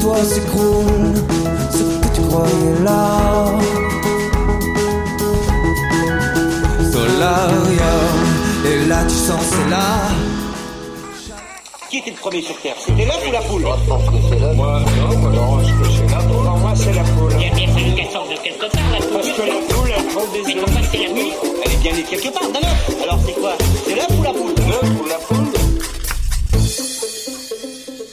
Toi s'écroule ce que tu croyais là. Solarium, et là tu sens c'est là. Qui était le premier sur Terre? C'était l'œuf ou la poule? Moi, je pense que c'est là. Moi, non, moi, non, je pense que c'est là. Pour moi, c'est la poule. Il a bien fallu qu'elle sorte de quelque part, la poule. Parce que la poule, elle prend des Mais œufs. pourquoi c'est la nuit Elle est bien née quelque part, d'un œuf. Alors c'est quoi? C'est l'œuf ou la poule? L'œuf ou la poule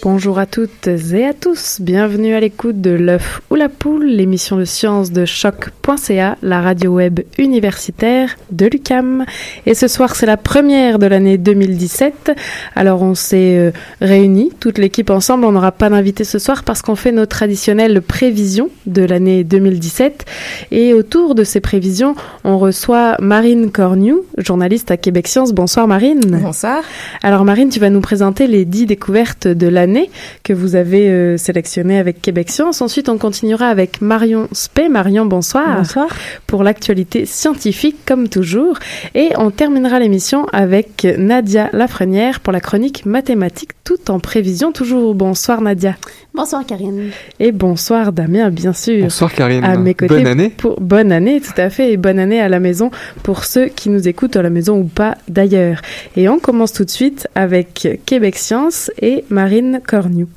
Bonjour à toutes et à tous, bienvenue à l'écoute de l'œuf ou la poule, l'émission de sciences de choc.ca, la radio web universitaire de l'UCAM. Et ce soir, c'est la première de l'année 2017. Alors on s'est euh, réunis, toute l'équipe ensemble. On n'aura pas d'invité ce soir parce qu'on fait nos traditionnelles prévisions de l'année 2017. Et autour de ces prévisions, on reçoit Marine Cornu, journaliste à Québec Science. Bonsoir Marine. Bonsoir. Alors Marine, tu vas nous présenter les dix découvertes de l'année que vous avez euh, sélectionnées avec Québec Science. Ensuite, on continuera avec Marion Spey. Marion, bonsoir. Bonsoir. Pour l'actualité scientifique, comme toujours. Et on terminera l'émission avec Nadia Lafrenière pour la chronique mathématique, tout en prévision. Toujours bonsoir Nadia. Bonsoir Karine. Et bonsoir Damien, bien sûr. Bonsoir Karine. À mes côtés. Bonne année. Pour, bonne année, tout à fait, et bonne année à la maison pour ceux qui nous écoutent à la maison ou pas d'ailleurs. Et on commence tout de suite avec Québec Science et Marine Cornu.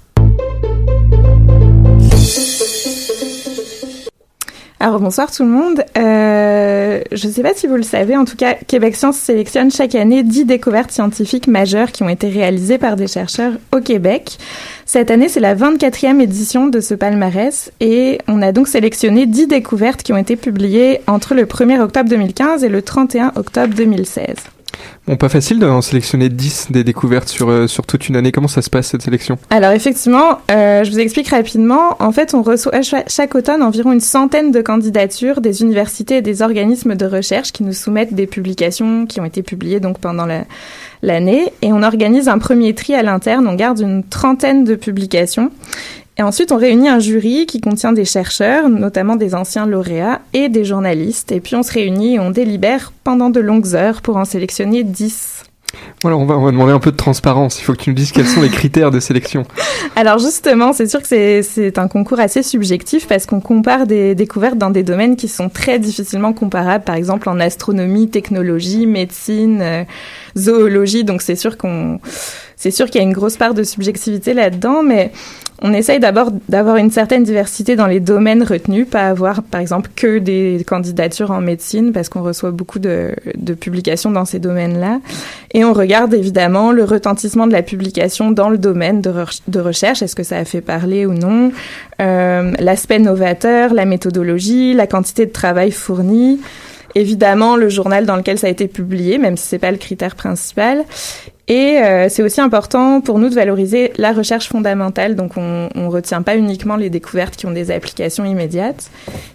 Alors bonsoir tout le monde. Euh, je ne sais pas si vous le savez, en tout cas, Québec Science sélectionne chaque année 10 découvertes scientifiques majeures qui ont été réalisées par des chercheurs au Québec. Cette année, c'est la 24e édition de ce palmarès et on a donc sélectionné 10 découvertes qui ont été publiées entre le 1er octobre 2015 et le 31 octobre 2016. Bon, pas facile d'en sélectionner 10 des découvertes sur, euh, sur toute une année. Comment ça se passe cette sélection? Alors effectivement, euh, je vous explique rapidement. En fait, on reçoit cha- chaque automne environ une centaine de candidatures des universités et des organismes de recherche qui nous soumettent des publications qui ont été publiées donc pendant la- l'année. Et on organise un premier tri à l'interne. On garde une trentaine de publications. Et ensuite, on réunit un jury qui contient des chercheurs, notamment des anciens lauréats, et des journalistes. Et puis, on se réunit et on délibère pendant de longues heures pour en sélectionner 10. Voilà, on va, on va demander un peu de transparence. Il faut que tu nous dises quels sont les critères de sélection. Alors justement, c'est sûr que c'est- c'est un concours assez subjectif parce qu'on compare des découvertes dans des domaines qui sont très difficilement comparables, par exemple en astronomie, technologie, médecine, euh, zoologie. Donc c'est sûr qu'on, c'est sûr qu'il y a une grosse part de subjectivité là-dedans, mais on essaye d'abord d'avoir une certaine diversité dans les domaines retenus, pas avoir par exemple que des candidatures en médecine parce qu'on reçoit beaucoup de, de publications dans ces domaines-là. Et on regarde évidemment le retentissement de la publication dans le domaine de, re- de recherche, est-ce que ça a fait parler ou non, euh, l'aspect novateur, la méthodologie, la quantité de travail fourni, évidemment le journal dans lequel ça a été publié, même si c'est pas le critère principal. Et euh, c'est aussi important pour nous de valoriser la recherche fondamentale. Donc, on ne retient pas uniquement les découvertes qui ont des applications immédiates.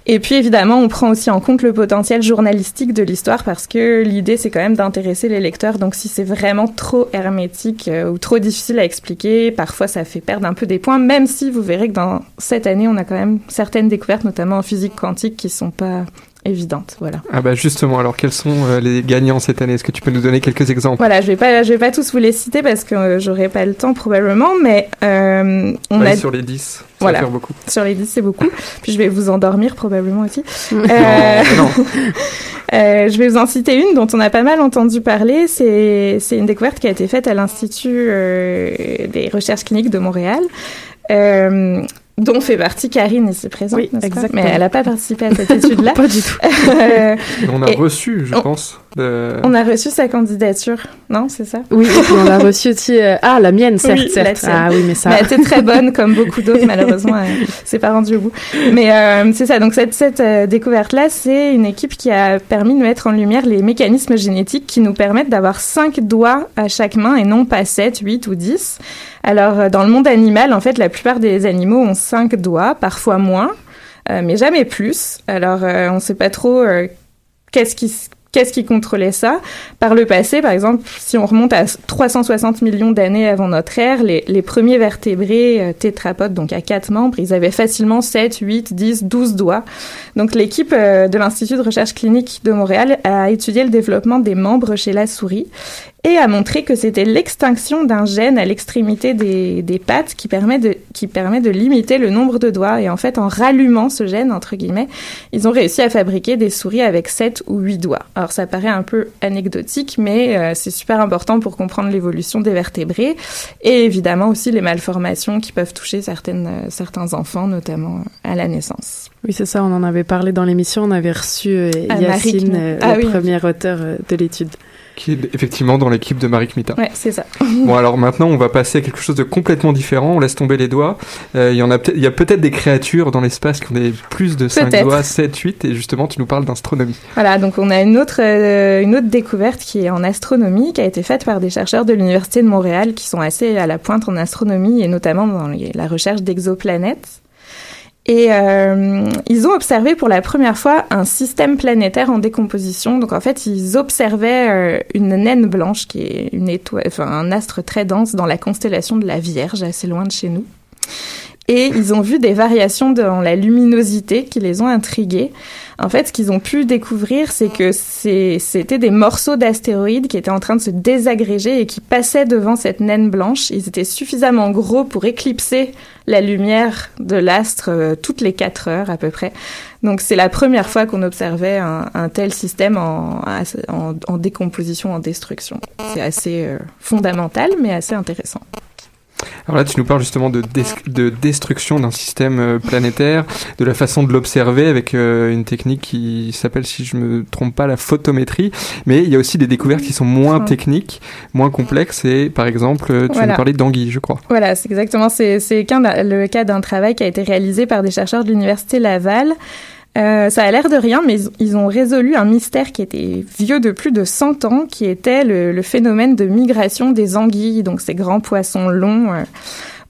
Et puis, évidemment, on prend aussi en compte le potentiel journalistique de l'histoire parce que l'idée, c'est quand même d'intéresser les lecteurs. Donc, si c'est vraiment trop hermétique euh, ou trop difficile à expliquer, parfois, ça fait perdre un peu des points, même si vous verrez que dans cette année, on a quand même certaines découvertes, notamment en physique quantique, qui sont pas évidente. Voilà. Ah bah justement, alors quels sont euh, les gagnants cette année? Est-ce que tu peux nous donner quelques exemples? Voilà, je vais pas, je vais pas tous vous les citer parce que euh, j'aurai pas le temps probablement, mais euh, on a sur les 10. Ça voilà. faire beaucoup. Sur les 10, c'est beaucoup. Puis je vais vous endormir probablement aussi. non, non. je vais vous en citer une dont on a pas mal entendu parler. C'est c'est une découverte qui a été faite à l'Institut des recherches cliniques de Montréal. Euh, dont fait partie Karine ici présente. Oui, exactement. Mais elle n'a pas participé à cette étude-là. pas du tout. on a reçu, je pense. On a reçu sa candidature, non C'est ça? Oui, et puis on l'a reçu aussi. Euh, ah, la mienne, certes, oui, certes. Ah oui, mais ça. Mais elle était très bonne, comme beaucoup d'autres, malheureusement. c'est pas rendu au bout. Mais euh, c'est ça. Donc cette, cette euh, découverte-là, c'est une équipe qui a permis de mettre en lumière les mécanismes génétiques qui nous permettent d'avoir cinq doigts à chaque main et non pas 7, 8 ou 10. Alors, dans le monde animal, en fait, la plupart des animaux ont cinq doigts, parfois moins, mais jamais plus. Alors, on ne sait pas trop qu'est-ce qui Qu'est-ce qui contrôlait ça? Par le passé, par exemple, si on remonte à 360 millions d'années avant notre ère, les, premiers vertébrés euh, tétrapodes, donc à quatre membres, ils avaient facilement 7, 8, 10, 12 doigts. Donc l'équipe euh, de l'Institut de recherche clinique de Montréal a étudié le développement des membres chez la souris et a montré que c'était l'extinction d'un gène à l'extrémité des, des, pattes qui permet, de, qui permet de limiter le nombre de doigts. Et en fait, en rallumant ce gène, entre guillemets, ils ont réussi à fabriquer des souris avec 7 ou 8 doigts. Alors ça paraît un peu anecdotique, mais euh, c'est super important pour comprendre l'évolution des vertébrés et évidemment aussi les malformations qui peuvent toucher certaines, euh, certains enfants, notamment à la naissance. Oui, c'est ça, on en avait parlé dans l'émission, on avait reçu euh, Yacine, ah, le premier auteur de l'étude qui est effectivement dans l'équipe de Marie Kmita. Ouais, c'est ça. bon, alors maintenant, on va passer à quelque chose de complètement différent. On laisse tomber les doigts. Euh, il y en a peut-être, il y a peut-être des créatures dans l'espace qui ont des plus de 5 doigts, 7, 8, et justement, tu nous parles d'astronomie. Voilà, donc on a une autre, euh, une autre découverte qui est en astronomie, qui a été faite par des chercheurs de l'Université de Montréal qui sont assez à la pointe en astronomie et notamment dans la recherche d'exoplanètes. Et euh, ils ont observé pour la première fois un système planétaire en décomposition. Donc en fait, ils observaient euh, une naine blanche qui est une étoile, enfin un astre très dense dans la constellation de la Vierge, assez loin de chez nous. Et ils ont vu des variations dans la luminosité qui les ont intrigués. En fait, ce qu'ils ont pu découvrir, c'est que c'était des morceaux d'astéroïdes qui étaient en train de se désagréger et qui passaient devant cette naine blanche. Ils étaient suffisamment gros pour éclipser la lumière de l'astre euh, toutes les quatre heures à peu près. Donc c'est la première fois qu'on observait un, tel système en, en, décomposition, en destruction. C'est assez euh, fondamental, mais assez intéressant. Alors là, tu nous parles justement de, de destruction d'un système euh, planétaire, de la façon de l'observer avec euh, une technique qui s'appelle, si je me trompe pas, la photométrie. Mais il y a aussi des découvertes qui sont moins techniques, moins complexes. Et par exemple, euh, tu nous parler d'anguilles, je crois. Voilà, c'est exactement. C'est le cas d'un travail qui a été réalisé par des chercheurs de l'université Laval. Euh, ça a l'air de rien, mais ils ont résolu un mystère qui était vieux de plus de 100 ans, qui était le, phénomène de migration des anguilles, donc ces grands poissons longs. Euh,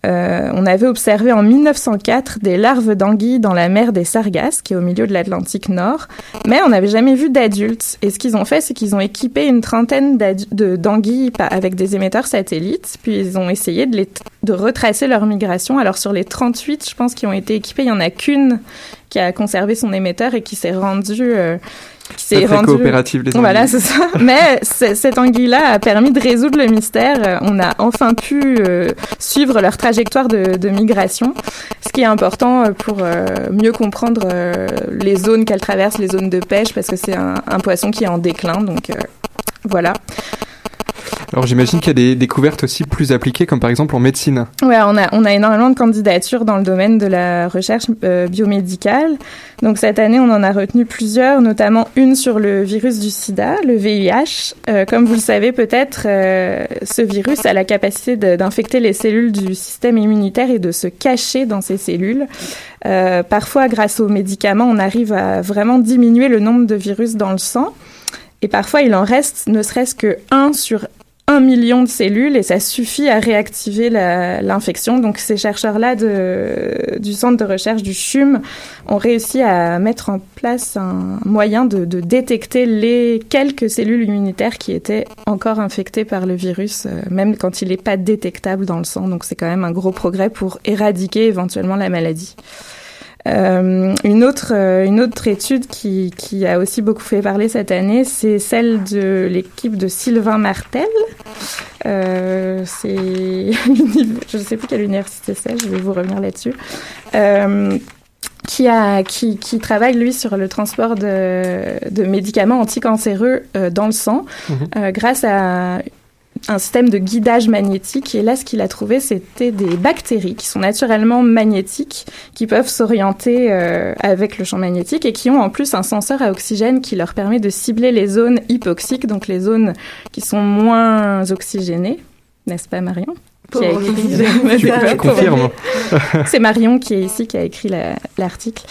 euh, on avait observé en 1904 des larves d'anguilles dans la mer des Sargasses, qui est au milieu de l'Atlantique Nord, mais on n'avait jamais vu d'adultes. Et ce qu'ils ont fait, c'est qu'ils ont équipé une trentaine d'anguilles avec des émetteurs satellites, puis ils ont essayé de, retracer leur migration. Alors sur les 38, je pense, qui ont été équipés, il y en a qu'une qui a conservé son émetteur et qui s'est rendue euh, c'est rendu... coopérative les Voilà, c'est ça. Mais cette anguille-là a permis de résoudre le mystère. On a enfin pu euh, suivre leur trajectoire de, de, migration, ce qui est important euh, pour euh, mieux comprendre les zones qu'elle traverse, les zones de pêche, parce que c'est un, un, poisson qui est en déclin. Donc voilà. Alors j'imagine qu'il y a des découvertes aussi plus appliquées, comme par exemple en médecine. Ouais, on a, on a énormément de candidatures dans le domaine de la recherche euh, biomédicale. Donc cette année, on en a retenu plusieurs, notamment une sur le virus du sida, le VIH. Euh, comme vous le savez peut-être, euh, ce virus a la capacité d'infecter les cellules du système immunitaire et de se cacher dans ces cellules. parfois, grâce aux médicaments, on arrive à vraiment diminuer le nombre de virus dans le sang. Et parfois, il en reste ne serait-ce que un sur un million de cellules et ça suffit à réactiver l'infection. Donc ces chercheurs-là du centre de recherche du CHUM ont réussi à mettre en place un moyen de, détecter les quelques cellules immunitaires qui étaient encore infectées par le virus, euh, même quand il n'est pas détectable dans le sang. Donc c'est quand même un gros progrès pour éradiquer éventuellement la maladie. Euh, une autre euh, une autre étude qui, qui a aussi beaucoup fait parler cette année, c'est celle de l'équipe de Sylvain Martel. Euh, c'est je ne sais plus quelle université c'est, je vais vous revenir là-dessus. Euh, qui, a, qui, qui travaille, lui, sur le transport de, de médicaments anticancéreux euh, dans le sang euh, grâce à un système de guidage magnétique. Et là, ce qu'il a trouvé, c'était des bactéries qui sont naturellement magnétiques, qui peuvent s'orienter euh, avec le champ magnétique et qui ont en plus un senseur à oxygène qui leur permet de cibler les zones hypoxiques, donc les zones qui sont moins oxygénées. N'est-ce pas, Marion? C'est Marion qui est ici qui a écrit l'article.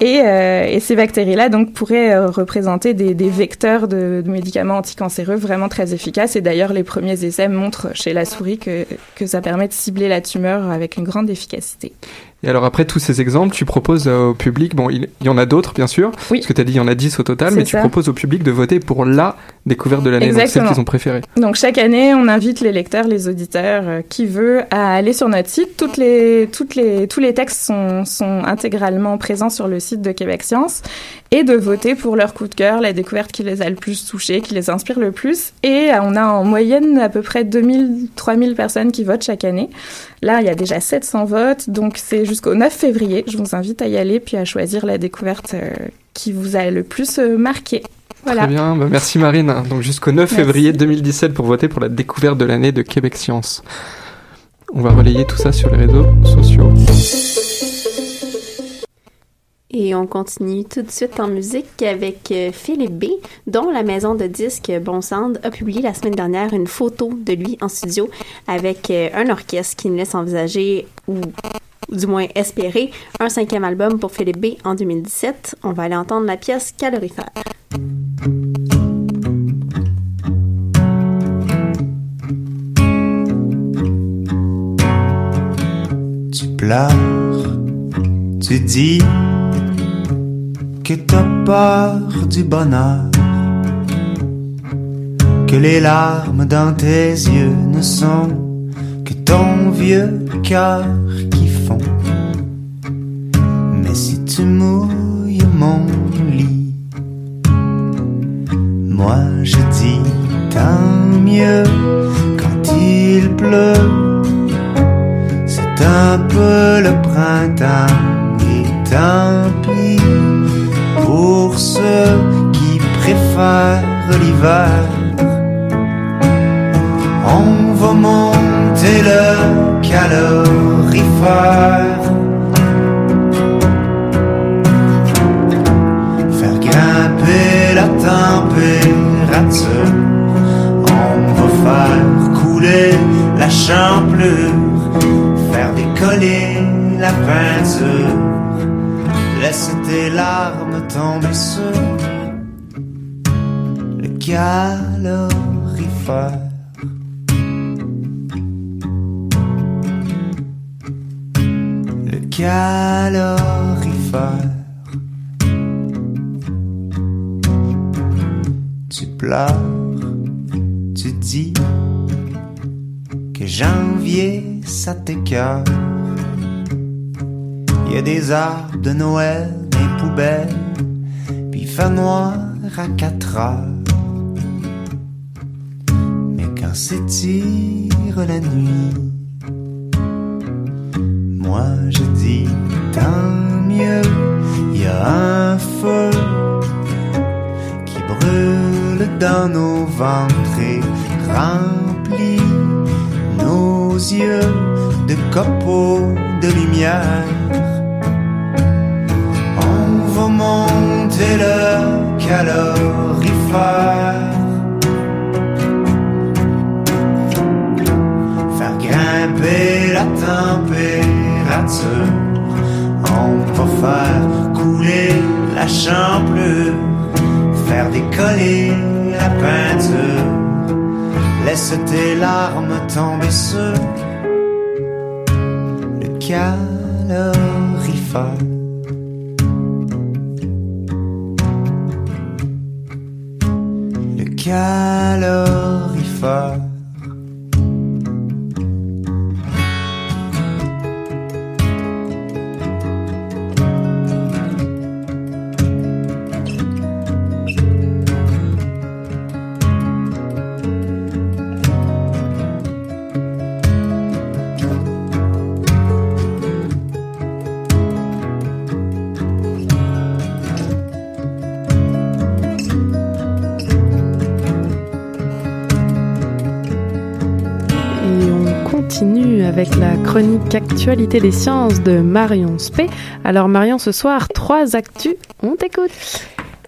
et, euh, et, ces bactéries-là donc pourraient euh, représenter des, des vecteurs de, de, médicaments anticancéreux vraiment très efficaces. Et d'ailleurs, les premiers essais montrent chez la souris que, que ça permet de cibler la tumeur avec une grande efficacité. Et alors après tous ces exemples, tu proposes au public, bon il, y en a d'autres bien sûr, oui. parce que tu as dit il y en a 10 au total, mais tu proposes au public de voter pour la découverte de l'année, donc celle qu'ils ont préférée. Donc chaque année, on invite les lecteurs, les auditeurs, euh, qui veut à aller sur notre site. Toutes les, toutes les, tous les textes sont, sont intégralement présents sur le site de Québec Science et de voter pour leur coup de cœur, la découverte qui les a le plus touchés, qui les inspire le plus. Et euh, on a en moyenne à peu près 2000, 3000 personnes qui votent chaque année. Là, il y a déjà 700 votes, donc c'est jusqu'au 9 février. Je vous invite à y aller puis à choisir la découverte euh, qui vous a le plus marqué. Voilà. Très bien, bah, merci Marine. Donc jusqu'au 9 février 2017 pour voter pour la découverte de l'année de Québec Science. On va relayer tout ça sur les réseaux sociaux. Et on continue tout de suite en musique avec euh, Philippe B, dont la maison de disques Bon Sound a publié la semaine dernière une photo de lui en studio avec euh, un orchestre qui nous laisse envisager ou du moins espérer un cinquième album pour Philippe B en 2017. On va aller entendre la pièce Calorifère. Tu pleures, tu dis que t'as peur du bonheur, que les larmes dans tes yeux ne sont que ton vieux cœur qui tu mon lit, moi je dis tant mieux quand il pleut. C'est un peu le printemps et tant pis pour ceux qui préfèrent l'hiver. On va monter le calorifère. La champlure. Faire décoller la peinture. Laisse tes larmes tomber sur le calorifère. Le calorifère. Tu pleures, tu dis janvier ça t'écœure. Y a des arbres de Noël poubelle, puis fait noir à quatre heures. Mais quand s'étire la nuit, moi je dis tant mieux, y a un feu qui brûle dans nos ventres et remplit yeux de copeaux de lumière monter le calorifère. Faire grimper la température. On va faire couler la chambre, faire décoller la peinture. Tes larmes tomber sur le calorifère. Le calorifère. Chronique Actualité des sciences de Marion Spé. Alors Marion, ce soir, trois actus, on t'écoute.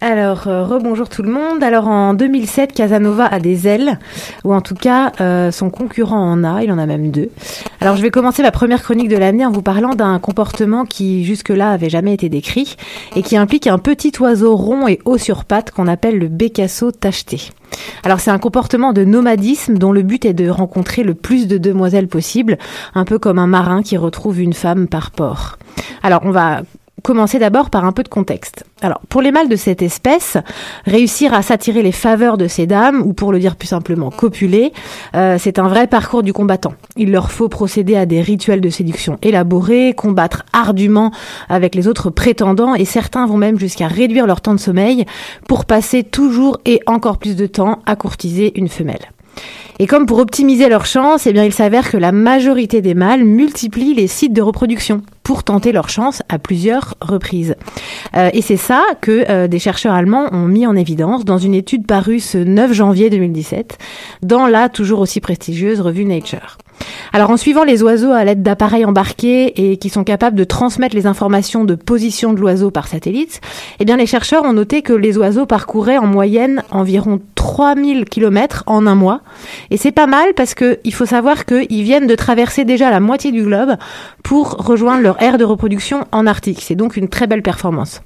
Alors, euh, rebonjour tout le monde. Alors, en 2007, Casanova a des ailes, ou en tout cas, euh, son concurrent en a, il en a même deux. Alors, je vais commencer ma première chronique de l'année en vous parlant d'un comportement qui, jusque-là, avait jamais été décrit, et qui implique un petit oiseau rond et haut sur pattes qu'on appelle le bécasso tacheté. Alors c'est un comportement de nomadisme dont le but est de rencontrer le plus de demoiselles possible, un peu comme un marin qui retrouve une femme par port. Alors on va commencer d'abord par un peu de contexte. Alors, pour les mâles de cette espèce, réussir à s'attirer les faveurs de ces dames, ou pour le dire plus simplement, copuler, euh, c'est un vrai parcours du combattant. Il leur faut procéder à des rituels de séduction élaborés, combattre ardument avec les autres prétendants, et certains vont même jusqu'à réduire leur temps de sommeil pour passer toujours et encore plus de temps à courtiser une femelle. Et comme pour optimiser leurs chances, eh bien, il s'avère que la majorité des mâles multiplient les sites de reproduction pour tenter leur chance à plusieurs reprises. Euh, et c'est ça que euh, des chercheurs allemands ont mis en évidence dans une étude parue ce 9 janvier 2017 dans la toujours aussi prestigieuse revue Nature. Alors en suivant les oiseaux à l'aide d'appareils embarqués et qui sont capables de transmettre les informations de position de l'oiseau par satellite, eh bien les chercheurs ont noté que les oiseaux parcouraient en moyenne environ 3000 km en un mois. Et c'est pas mal parce que il faut savoir qu'ils viennent de traverser déjà la moitié du globe pour rejoindre leur aire de reproduction en Arctique. C'est donc une très belle performance.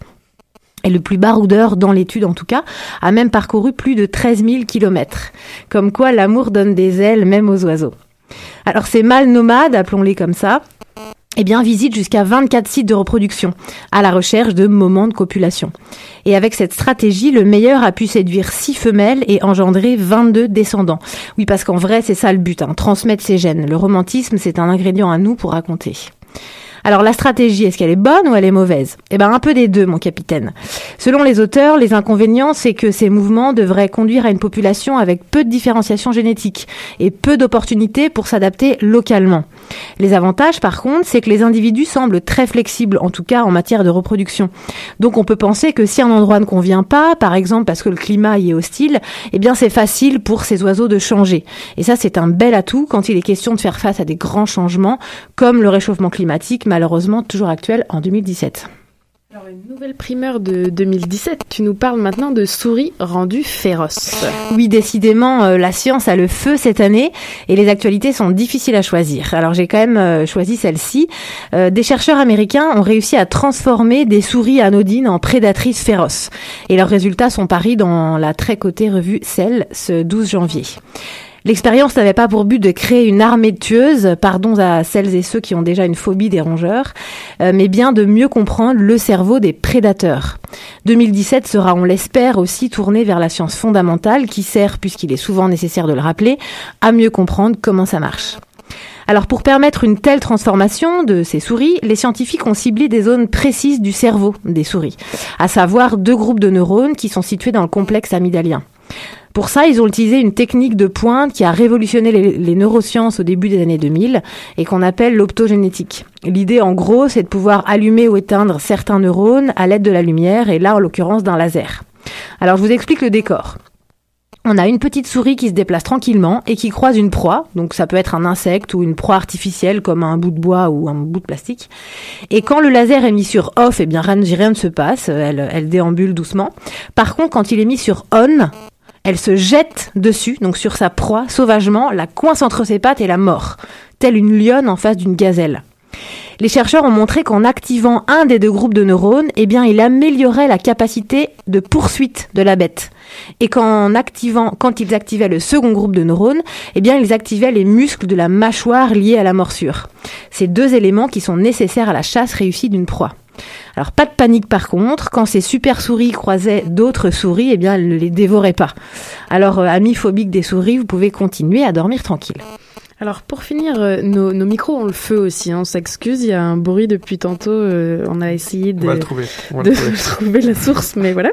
Et le plus baroudeur, dans l'étude en tout cas, a même parcouru plus de 13 000 km. Comme quoi l'amour donne des ailes même aux oiseaux. Alors ces mâles nomades, appelons-les comme ça, eh bien, visitent jusqu'à 24 sites de reproduction à la recherche de moments de copulation. Et avec cette stratégie, le meilleur a pu séduire 6 femelles et engendrer 22 descendants. Oui, parce qu'en vrai, c'est ça le but, hein, transmettre ses gènes. Le romantisme, c'est un ingrédient à nous pour raconter. Alors la stratégie, est-ce qu'elle est bonne ou elle est mauvaise? Eh ben un peu des deux, mon capitaine. Selon les auteurs, les inconvénients, c'est que ces mouvements devraient conduire à une population avec peu de différenciation génétique et peu d'opportunités pour s'adapter localement. Les avantages, par contre, c'est que les individus semblent très flexibles, en tout cas en matière de reproduction. Donc on peut penser que si un endroit ne convient pas, par exemple parce que le climat y est hostile, eh bien c'est facile pour ces oiseaux de changer. Et ça, c'est un bel atout quand il est question de faire face à des grands changements, comme le réchauffement climatique, malheureusement toujours actuel en 2017. Alors une nouvelle primeur de 2017, tu nous parles maintenant de souris rendues féroces. Oui, décidément, euh, la science a le feu cette année et les actualités sont difficiles à choisir. Alors j'ai quand même euh, choisi celle-ci. Euh, des chercheurs américains ont réussi à transformer des souris anodines en prédatrices féroces. Et leurs résultats sont paris dans la très cotée revue Cell ce 12 janvier. L'expérience n'avait pas pour but de créer une armée de tueuses, pardon à celles et ceux qui ont déjà une phobie des rongeurs, euh, mais bien de mieux comprendre le cerveau des prédateurs. 2017 sera, on l'espère, aussi tourné vers la science fondamentale qui sert, puisqu'il est souvent nécessaire de le rappeler, à mieux comprendre comment ça marche. Alors pour permettre une telle transformation de ces souris, les scientifiques ont ciblé des zones précises du cerveau des souris, à savoir deux groupes de neurones qui sont situés dans le complexe amygdalien. Pour ça, ils ont utilisé une technique de pointe qui a révolutionné les, neurosciences au début des années 2000 et qu'on appelle l'optogénétique. L'idée, en gros, c'est de pouvoir allumer ou éteindre certains neurones à l'aide de la lumière et là, en l'occurrence, d'un laser. Alors, je vous explique le décor. On a une petite souris qui se déplace tranquillement et qui croise une proie, donc ça peut être un insecte ou une proie artificielle comme un bout de bois ou un bout de plastique. Et quand le laser est mis sur off, eh bien rien, ne se passe, elle déambule doucement. Par contre, quand il est mis sur on, elle se jette dessus, donc sur sa proie, sauvagement, la coince entre ses pattes et la mord, telle une lionne en face d'une gazelle. Les chercheurs ont montré qu'en activant un des deux groupes de neurones, eh bien, il améliorait la capacité de poursuite de la bête. Et qu'en activant, quand ils activaient le second groupe de neurones, eh bien, ils activaient les muscles de la mâchoire liés à la morsure. Ces deux éléments qui sont nécessaires à la chasse réussie d'une proie. Alors pas de panique par contre, quand ces super souris croisaient d'autres souris, eh bien elles ne les dévoraient pas. Alors euh, amis phobiques des souris, vous pouvez continuer à dormir tranquille. Alors pour finir, euh, nos, nos micros ont le feu aussi, hein, on s'excuse, il y a un bruit depuis tantôt, euh, on a essayé de, On va le trouver. On va de le trouver. trouver la source, mais voilà.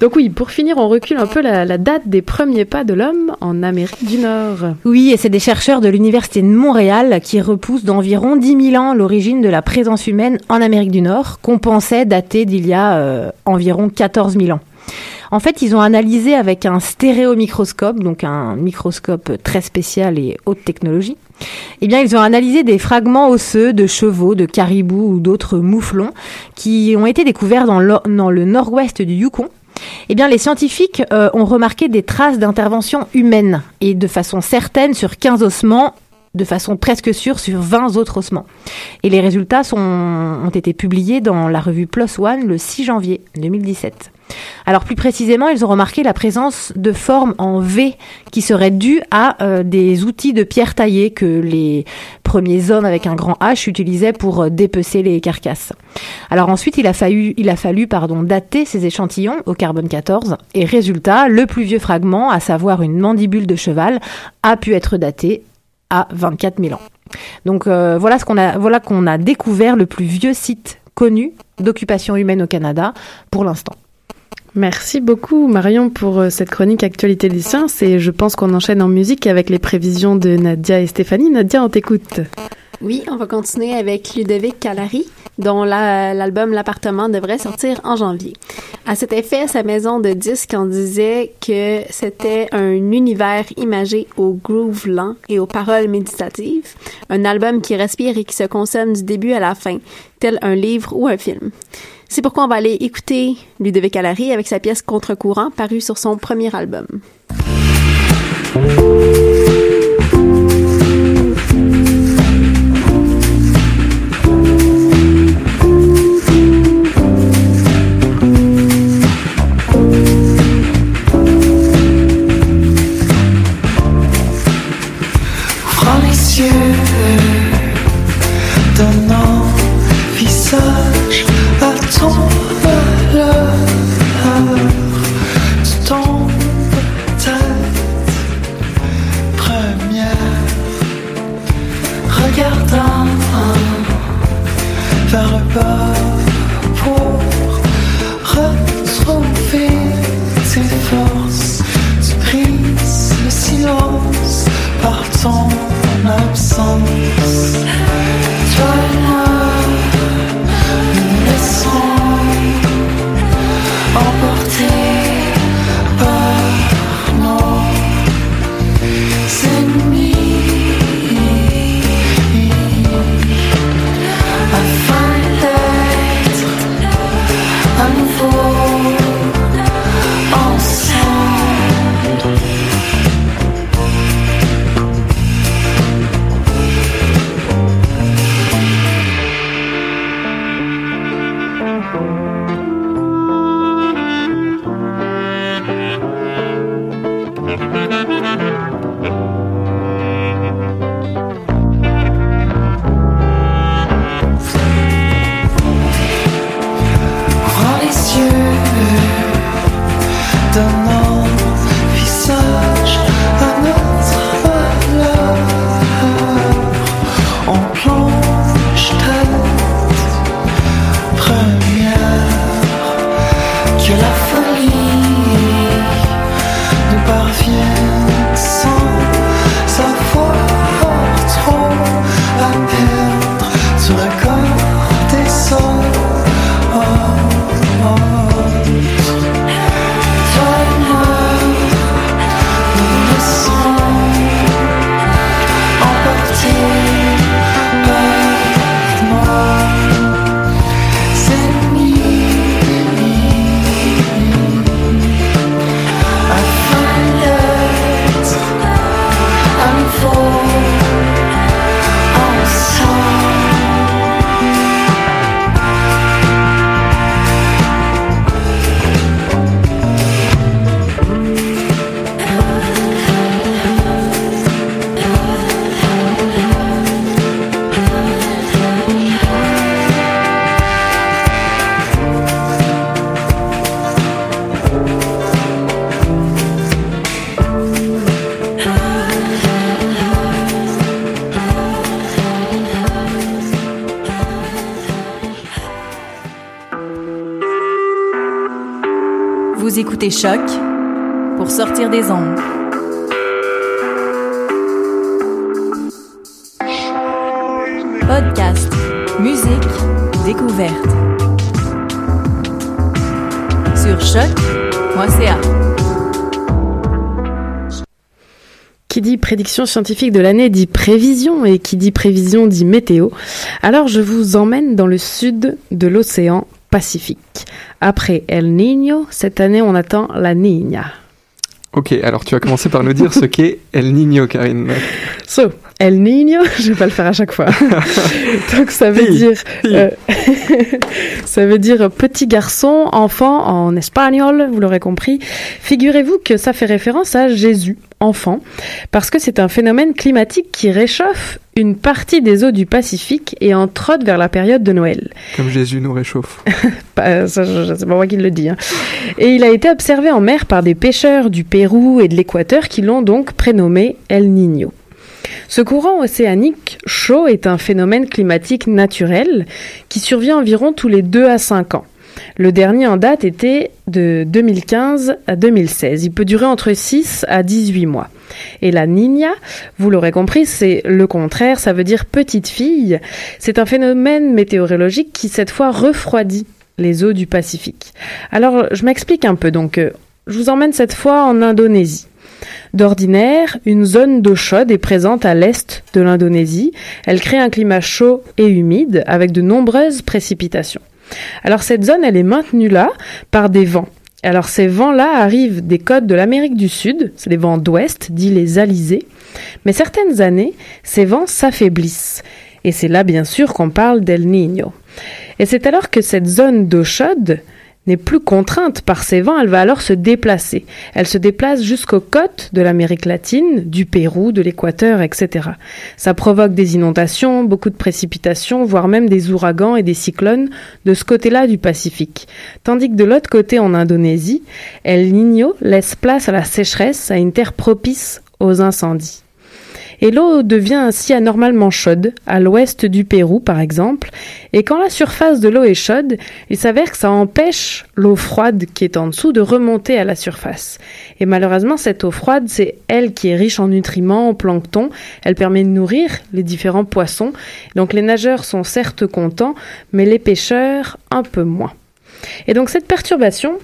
Donc oui, pour finir, on recule un peu la, la date des premiers pas de l'homme en Amérique du Nord. Oui, et c'est des chercheurs de l'Université de Montréal qui repoussent d'environ 10 000 ans l'origine de la présence humaine en Amérique du Nord, qu'on pensait dater d'il y a euh, environ 14 000 ans. En fait, ils ont analysé avec un stéréomicroscope, donc un microscope très spécial et haute technologie. Eh bien, ils ont analysé des fragments osseux de chevaux, de caribous ou d'autres mouflons qui ont été découverts dans le, nord-ouest du Yukon. Eh bien, les scientifiques euh, ont remarqué des traces d'intervention humaine et de façon certaine sur 15 ossements de façon presque sûre sur 20 autres ossements. Et les résultats sont, ont été publiés dans la revue PLOS ONE le 6 janvier 2017. Alors plus précisément, ils ont remarqué la présence de formes en V qui seraient dues à euh, des outils de pierre taillée que les premiers hommes avec un grand H utilisaient pour euh, dépecer les carcasses. Alors ensuite, il a fallu, pardon, dater ces échantillons au carbone 14 et résultat, le plus vieux fragment, à savoir une mandibule de cheval, a pu être daté à 24 000 ans. Donc euh, voilà ce qu'on a, voilà qu'on a découvert le plus vieux site connu d'occupation humaine au Canada pour l'instant. Merci beaucoup Marion pour euh, cette chronique Actualité des sciences et je pense qu'on enchaîne en musique avec les prévisions de Nadia et Stéphanie. Nadia, on t'écoute. Oui, on va continuer avec Ludovic Calari, dont la- l'album L'appartement devrait sortir en janvier. À cet effet, sa maison de disques en disait que c'était un univers imagé au groove lent et aux paroles méditatives, un album qui respire et qui se consomme du début à la fin, tel un livre ou un film. C'est pourquoi on va aller écouter Ludovic Calari avec sa pièce Contre-courant parue sur son premier album. Écoutez Choc pour sortir des ondes. Podcast, musique, découverte. Sur choc.ca. Qui dit prédiction scientifique de l'année dit prévision et qui dit prévision dit météo. Alors je vous emmène dans le sud de l'océan Pacifique. Après El Niño, cette année on attend la Niña. Ok, alors tu vas commencer par nous dire ce qu'est El Niño, Karine. So, El Niño, je vais pas le faire à chaque fois. Donc ça veut dire, euh, ça veut dire petit garçon, enfant en espagnol, vous l'aurez compris. Figurez-vous que ça fait référence à Jésus, enfant, parce que c'est un phénomène climatique qui réchauffe une partie des eaux du Pacifique et en trotte vers la période de Noël. Comme Jésus nous réchauffe. Je- c'est pas moi qui le dis. hein. Et il a été observé en mer par des pêcheurs du Pérou et de l'Équateur qui l'ont donc prénommé El Niño. Ce courant océanique chaud est un phénomène climatique naturel qui survient environ tous les 2 à 5 ans. Le dernier en date était de 2015 à 2016. Il peut durer entre 6 à 18 mois. Et la Niña, vous l'aurez compris, c'est le contraire, ça veut dire petite fille. C'est un phénomène météorologique qui cette fois refroidit les eaux du Pacifique. Alors, je m'explique un peu. Donc, euh, je vous emmène cette fois en Indonésie. D'ordinaire, une zone d'eau chaude est présente à l'est de l'Indonésie. Elle crée un climat chaud et humide avec de nombreuses précipitations. Alors cette zone, elle est maintenue là par des vents. Alors ces vents-là arrivent des côtes de l'Amérique du Sud, c'est des vents d'ouest, dits les alizés. Mais certaines années, ces vents s'affaiblissent. Et c'est là bien sûr qu'on parle d'El Niño. Et c'est alors que cette zone d'eau chaude n'est plus contrainte par ces vents, elle va alors se déplacer. Elle se déplace jusqu'aux côtes de l'Amérique latine, du Pérou, de l'Équateur, etc. Ça provoque des inondations, beaucoup de précipitations, voire même des ouragans et des cyclones de ce côté-là du Pacifique. Tandis que de l'autre côté, en Indonésie, El Niño laisse place à la sécheresse, à une terre propice aux incendies. Et l'eau devient ainsi anormalement chaude, à l'ouest du Pérou par exemple, et quand la surface de l'eau est chaude, il s'avère que ça empêche l'eau froide qui est en dessous de remonter à la surface. Et malheureusement, cette eau froide, c'est elle qui est riche en nutriments, en plancton, elle permet de nourrir les différents poissons. Donc les nageurs sont certes contents, mais les pêcheurs un peu moins. Et donc cette perturbation,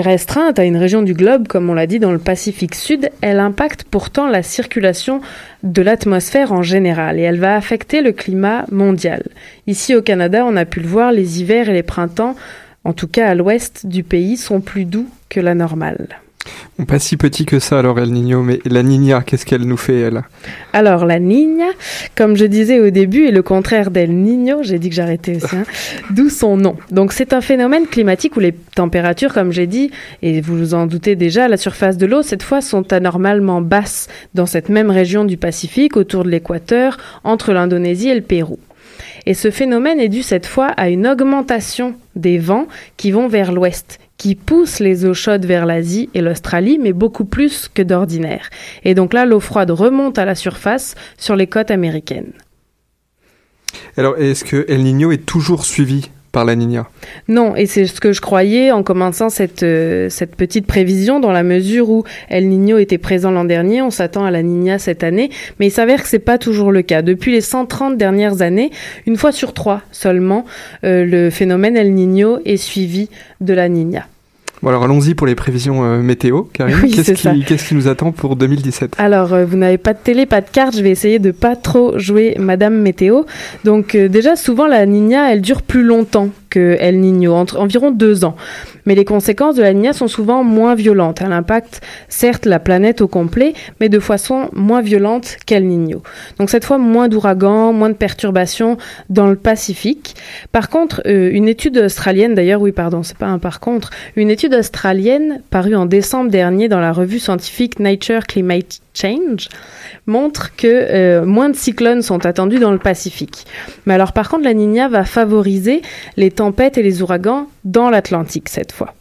restreinte à une région du globe, comme on l'a dit dans le Pacifique Sud, elle impacte pourtant la circulation de l'atmosphère en général et elle va affecter le climat mondial. Ici au Canada, on a pu le voir, les hivers et les printemps, en tout cas à l'ouest du pays, sont plus doux que la normale. Bon, pas si petit que ça alors El Niño, mais la Niña, qu'est-ce qu'elle nous fait elle? Alors la Niña, comme je disais au début, est le contraire d'El Niño, j'ai dit que j'arrêtais aussi, hein, d'où son nom. Donc c'est un phénomène climatique où les températures, comme j'ai dit, et vous vous en doutez déjà, à la surface de l'eau, cette fois, sont anormalement basses dans cette même région du Pacifique, autour de l'équateur, entre l'Indonésie et le Pérou. Et ce phénomène est dû cette fois à une augmentation des vents qui vont vers l'ouest, qui poussent les eaux chaudes vers l'Asie et l'Australie, mais beaucoup plus que d'ordinaire. Et donc là, l'eau froide remonte à la surface sur les côtes américaines. Alors, est-ce que El Niño est toujours suivi par la Niña? Non, et c'est ce que je croyais en commençant cette, euh, cette petite prévision, dans la mesure où El Niño était présent l'an dernier, on s'attend à la Niña cette année, mais il s'avère que c'est pas toujours le cas. Depuis les 130 dernières années, une fois sur trois seulement, euh, le phénomène El Niño est suivi de la Niña. Bon alors allons-y pour les prévisions euh, météo, Karine. Oui, qu'est-ce, qui, qu'est-ce qui nous attend pour 2017 Alors, euh, vous n'avez pas de télé, pas de carte, je vais essayer de pas trop jouer Madame Météo. Donc, euh, déjà, souvent, la Niña, elle dure plus longtemps que El Niño, entre environ deux ans. Mais les conséquences de la Niña sont souvent moins violentes. Elle impacte, certes, la planète au complet, mais de façon moins violente qu'El Niño. Donc, cette fois, moins d'ouragans, moins de perturbations dans le Pacifique. Par contre, euh, une étude australienne, d'ailleurs, oui, pardon, c'est pas un par contre, une étude australienne parue en décembre dernier dans la revue scientifique Nature Climate Change montre que euh, moins de cyclones sont attendus dans le Pacifique. Mais alors par contre, la Niña va favoriser les tempêtes et les ouragans dans l'Atlantique cette fois.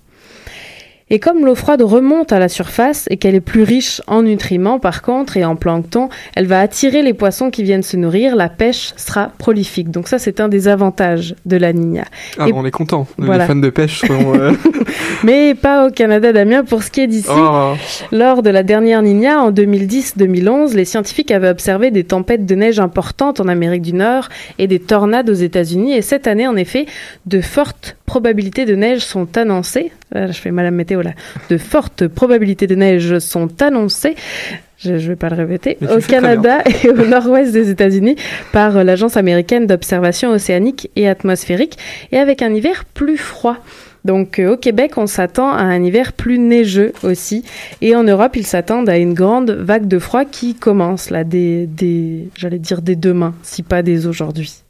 Et comme l'eau froide remonte à la surface et qu'elle est plus riche en nutriments par contre et en plancton, elle va attirer les poissons qui viennent se nourrir, la pêche sera prolifique. Donc ça c'est un des avantages de la Nina. Ah, Et- on est content. Voilà. Les fans de pêche seront. euh, Mais pas au Canada, Damien, pour ce qui est d'ici. Oh. Lors de la dernière Nina, en 2010-2011, les scientifiques avaient observé des tempêtes de neige importantes en Amérique du Nord et des tornades aux États-Unis. Et cette année, en effet, de fortes probabilités de neige sont annoncées. Là, je fais mal à météo De fortes probabilités de neige sont annoncées. Je ne vais pas le répéter. Au Canada et au nord-ouest des États-Unis par l'Agence américaine d'observation océanique et atmosphérique et avec un hiver plus froid. Donc euh, au Québec, on s'attend à un hiver plus neigeux aussi. Et en Europe, ils s'attendent à une grande vague de froid qui commence là, dès j'allais dire dès demain, si pas dès aujourd'hui.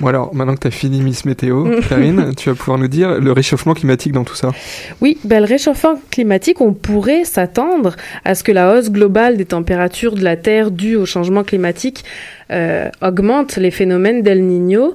Bon alors, maintenant que tu as fini Miss Météo, Karine, tu vas pouvoir nous dire le réchauffement climatique dans tout ça. Oui, ben, le réchauffement climatique, on pourrait s'attendre à ce que la hausse globale des températures de la Terre due au changement climatique euh, augmente les phénomènes d'El Niño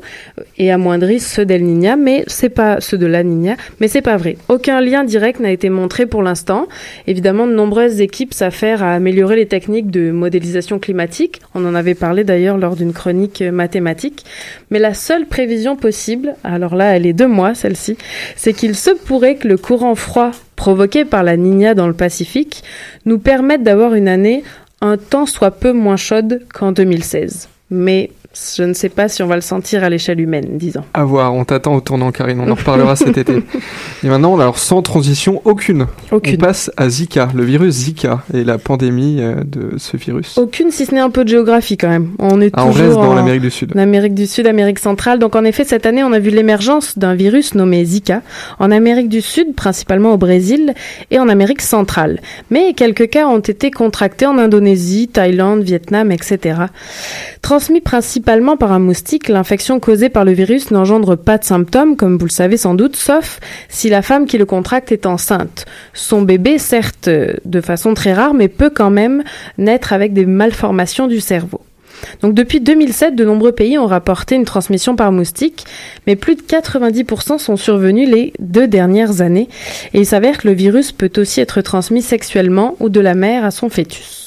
et amoindrisse ceux d'El Niña, mais c'est pas ceux de la Niña, mais c'est pas vrai. Aucun lien direct n'a été montré pour l'instant. Évidemment, de nombreuses équipes s'affairent à améliorer les techniques de modélisation climatique. On en avait parlé d'ailleurs lors d'une chronique euh, mathématique. Mais la seule prévision possible, alors là, elle est de moi, celle-ci, c'est qu'il se pourrait que le courant froid provoqué par la Niña dans le Pacifique nous permette d'avoir une année un temps soit peu moins chaude qu'en 2016. Mais je ne sais pas si on va le sentir à l'échelle humaine, disons. À voir, on t'attend au tournant, Karine, on en reparlera cet été. Et maintenant, alors sans transition aucune, Aucune. on passe à Zika, le virus Zika et la pandémie euh, de ce virus. Aucune, si ce n'est un peu de géographie quand même. On est Ah, on toujours reste dans en- l'Amérique du Sud. En Amérique du Sud, Amérique centrale. Donc en effet, cette année, on a vu l'émergence d'un virus nommé Zika en Amérique du Sud, principalement au Brésil, et en Amérique centrale. Mais quelques cas ont été contractés en Indonésie, Thaïlande, Vietnam, etc. Transmis principalement par un moustique, l'infection causée par le virus n'engendre pas de symptômes, comme vous le savez sans doute, sauf si la femme qui le contracte est enceinte. Son bébé, certes, euh, de façon très rare, mais peut quand même naître avec des malformations du cerveau. Donc depuis 2007, de nombreux pays ont rapporté une transmission par moustique, mais plus de 90% sont survenus les deux dernières années. Et il s'avère que le virus peut aussi être transmis sexuellement ou de la mère à son fœtus.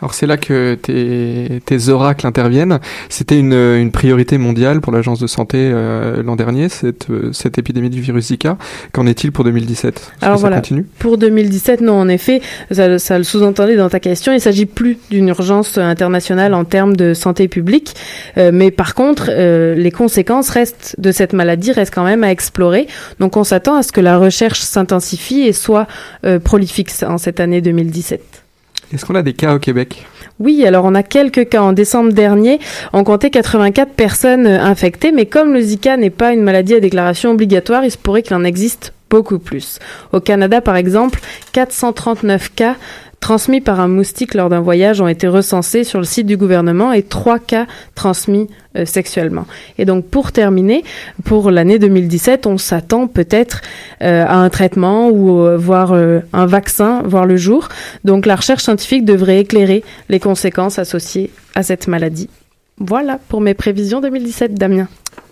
Alors c'est là que tes, tes oracles interviennent. C'était une, une priorité mondiale pour l'Agence de santé euh, l'an dernier, cette, euh, cette épidémie du virus Zika. Qu'en est-il pour 2017 Est-ce que Alors voilà, pour 2017, non, en effet, ça, ça le sous-entendait dans ta question, il s'agit plus d'une urgence internationale en termes de santé publique, euh, mais par contre, euh, les conséquences restent de cette maladie restent quand même à explorer. Donc on s'attend à ce que la recherche s'intensifie et soit euh, prolifique en cette année 2017. Est-ce qu'on a des cas au Québec? Oui, alors on a quelques cas. En décembre dernier, on comptait 84 personnes euh, infectées, mais comme le Zika n'est pas une maladie à déclaration obligatoire, il se pourrait qu'il en existe beaucoup plus. Au Canada, par exemple, 439 cas transmis par un moustique lors d'un voyage ont été recensés sur le site du gouvernement et trois cas transmis euh, sexuellement. Et donc pour terminer, pour l'année 2017, on s'attend peut-être euh, à un traitement ou euh, voir euh, un vaccin voir le jour. Donc la recherche scientifique devrait éclairer les conséquences associées à cette maladie. Voilà pour mes prévisions 2017, Damien.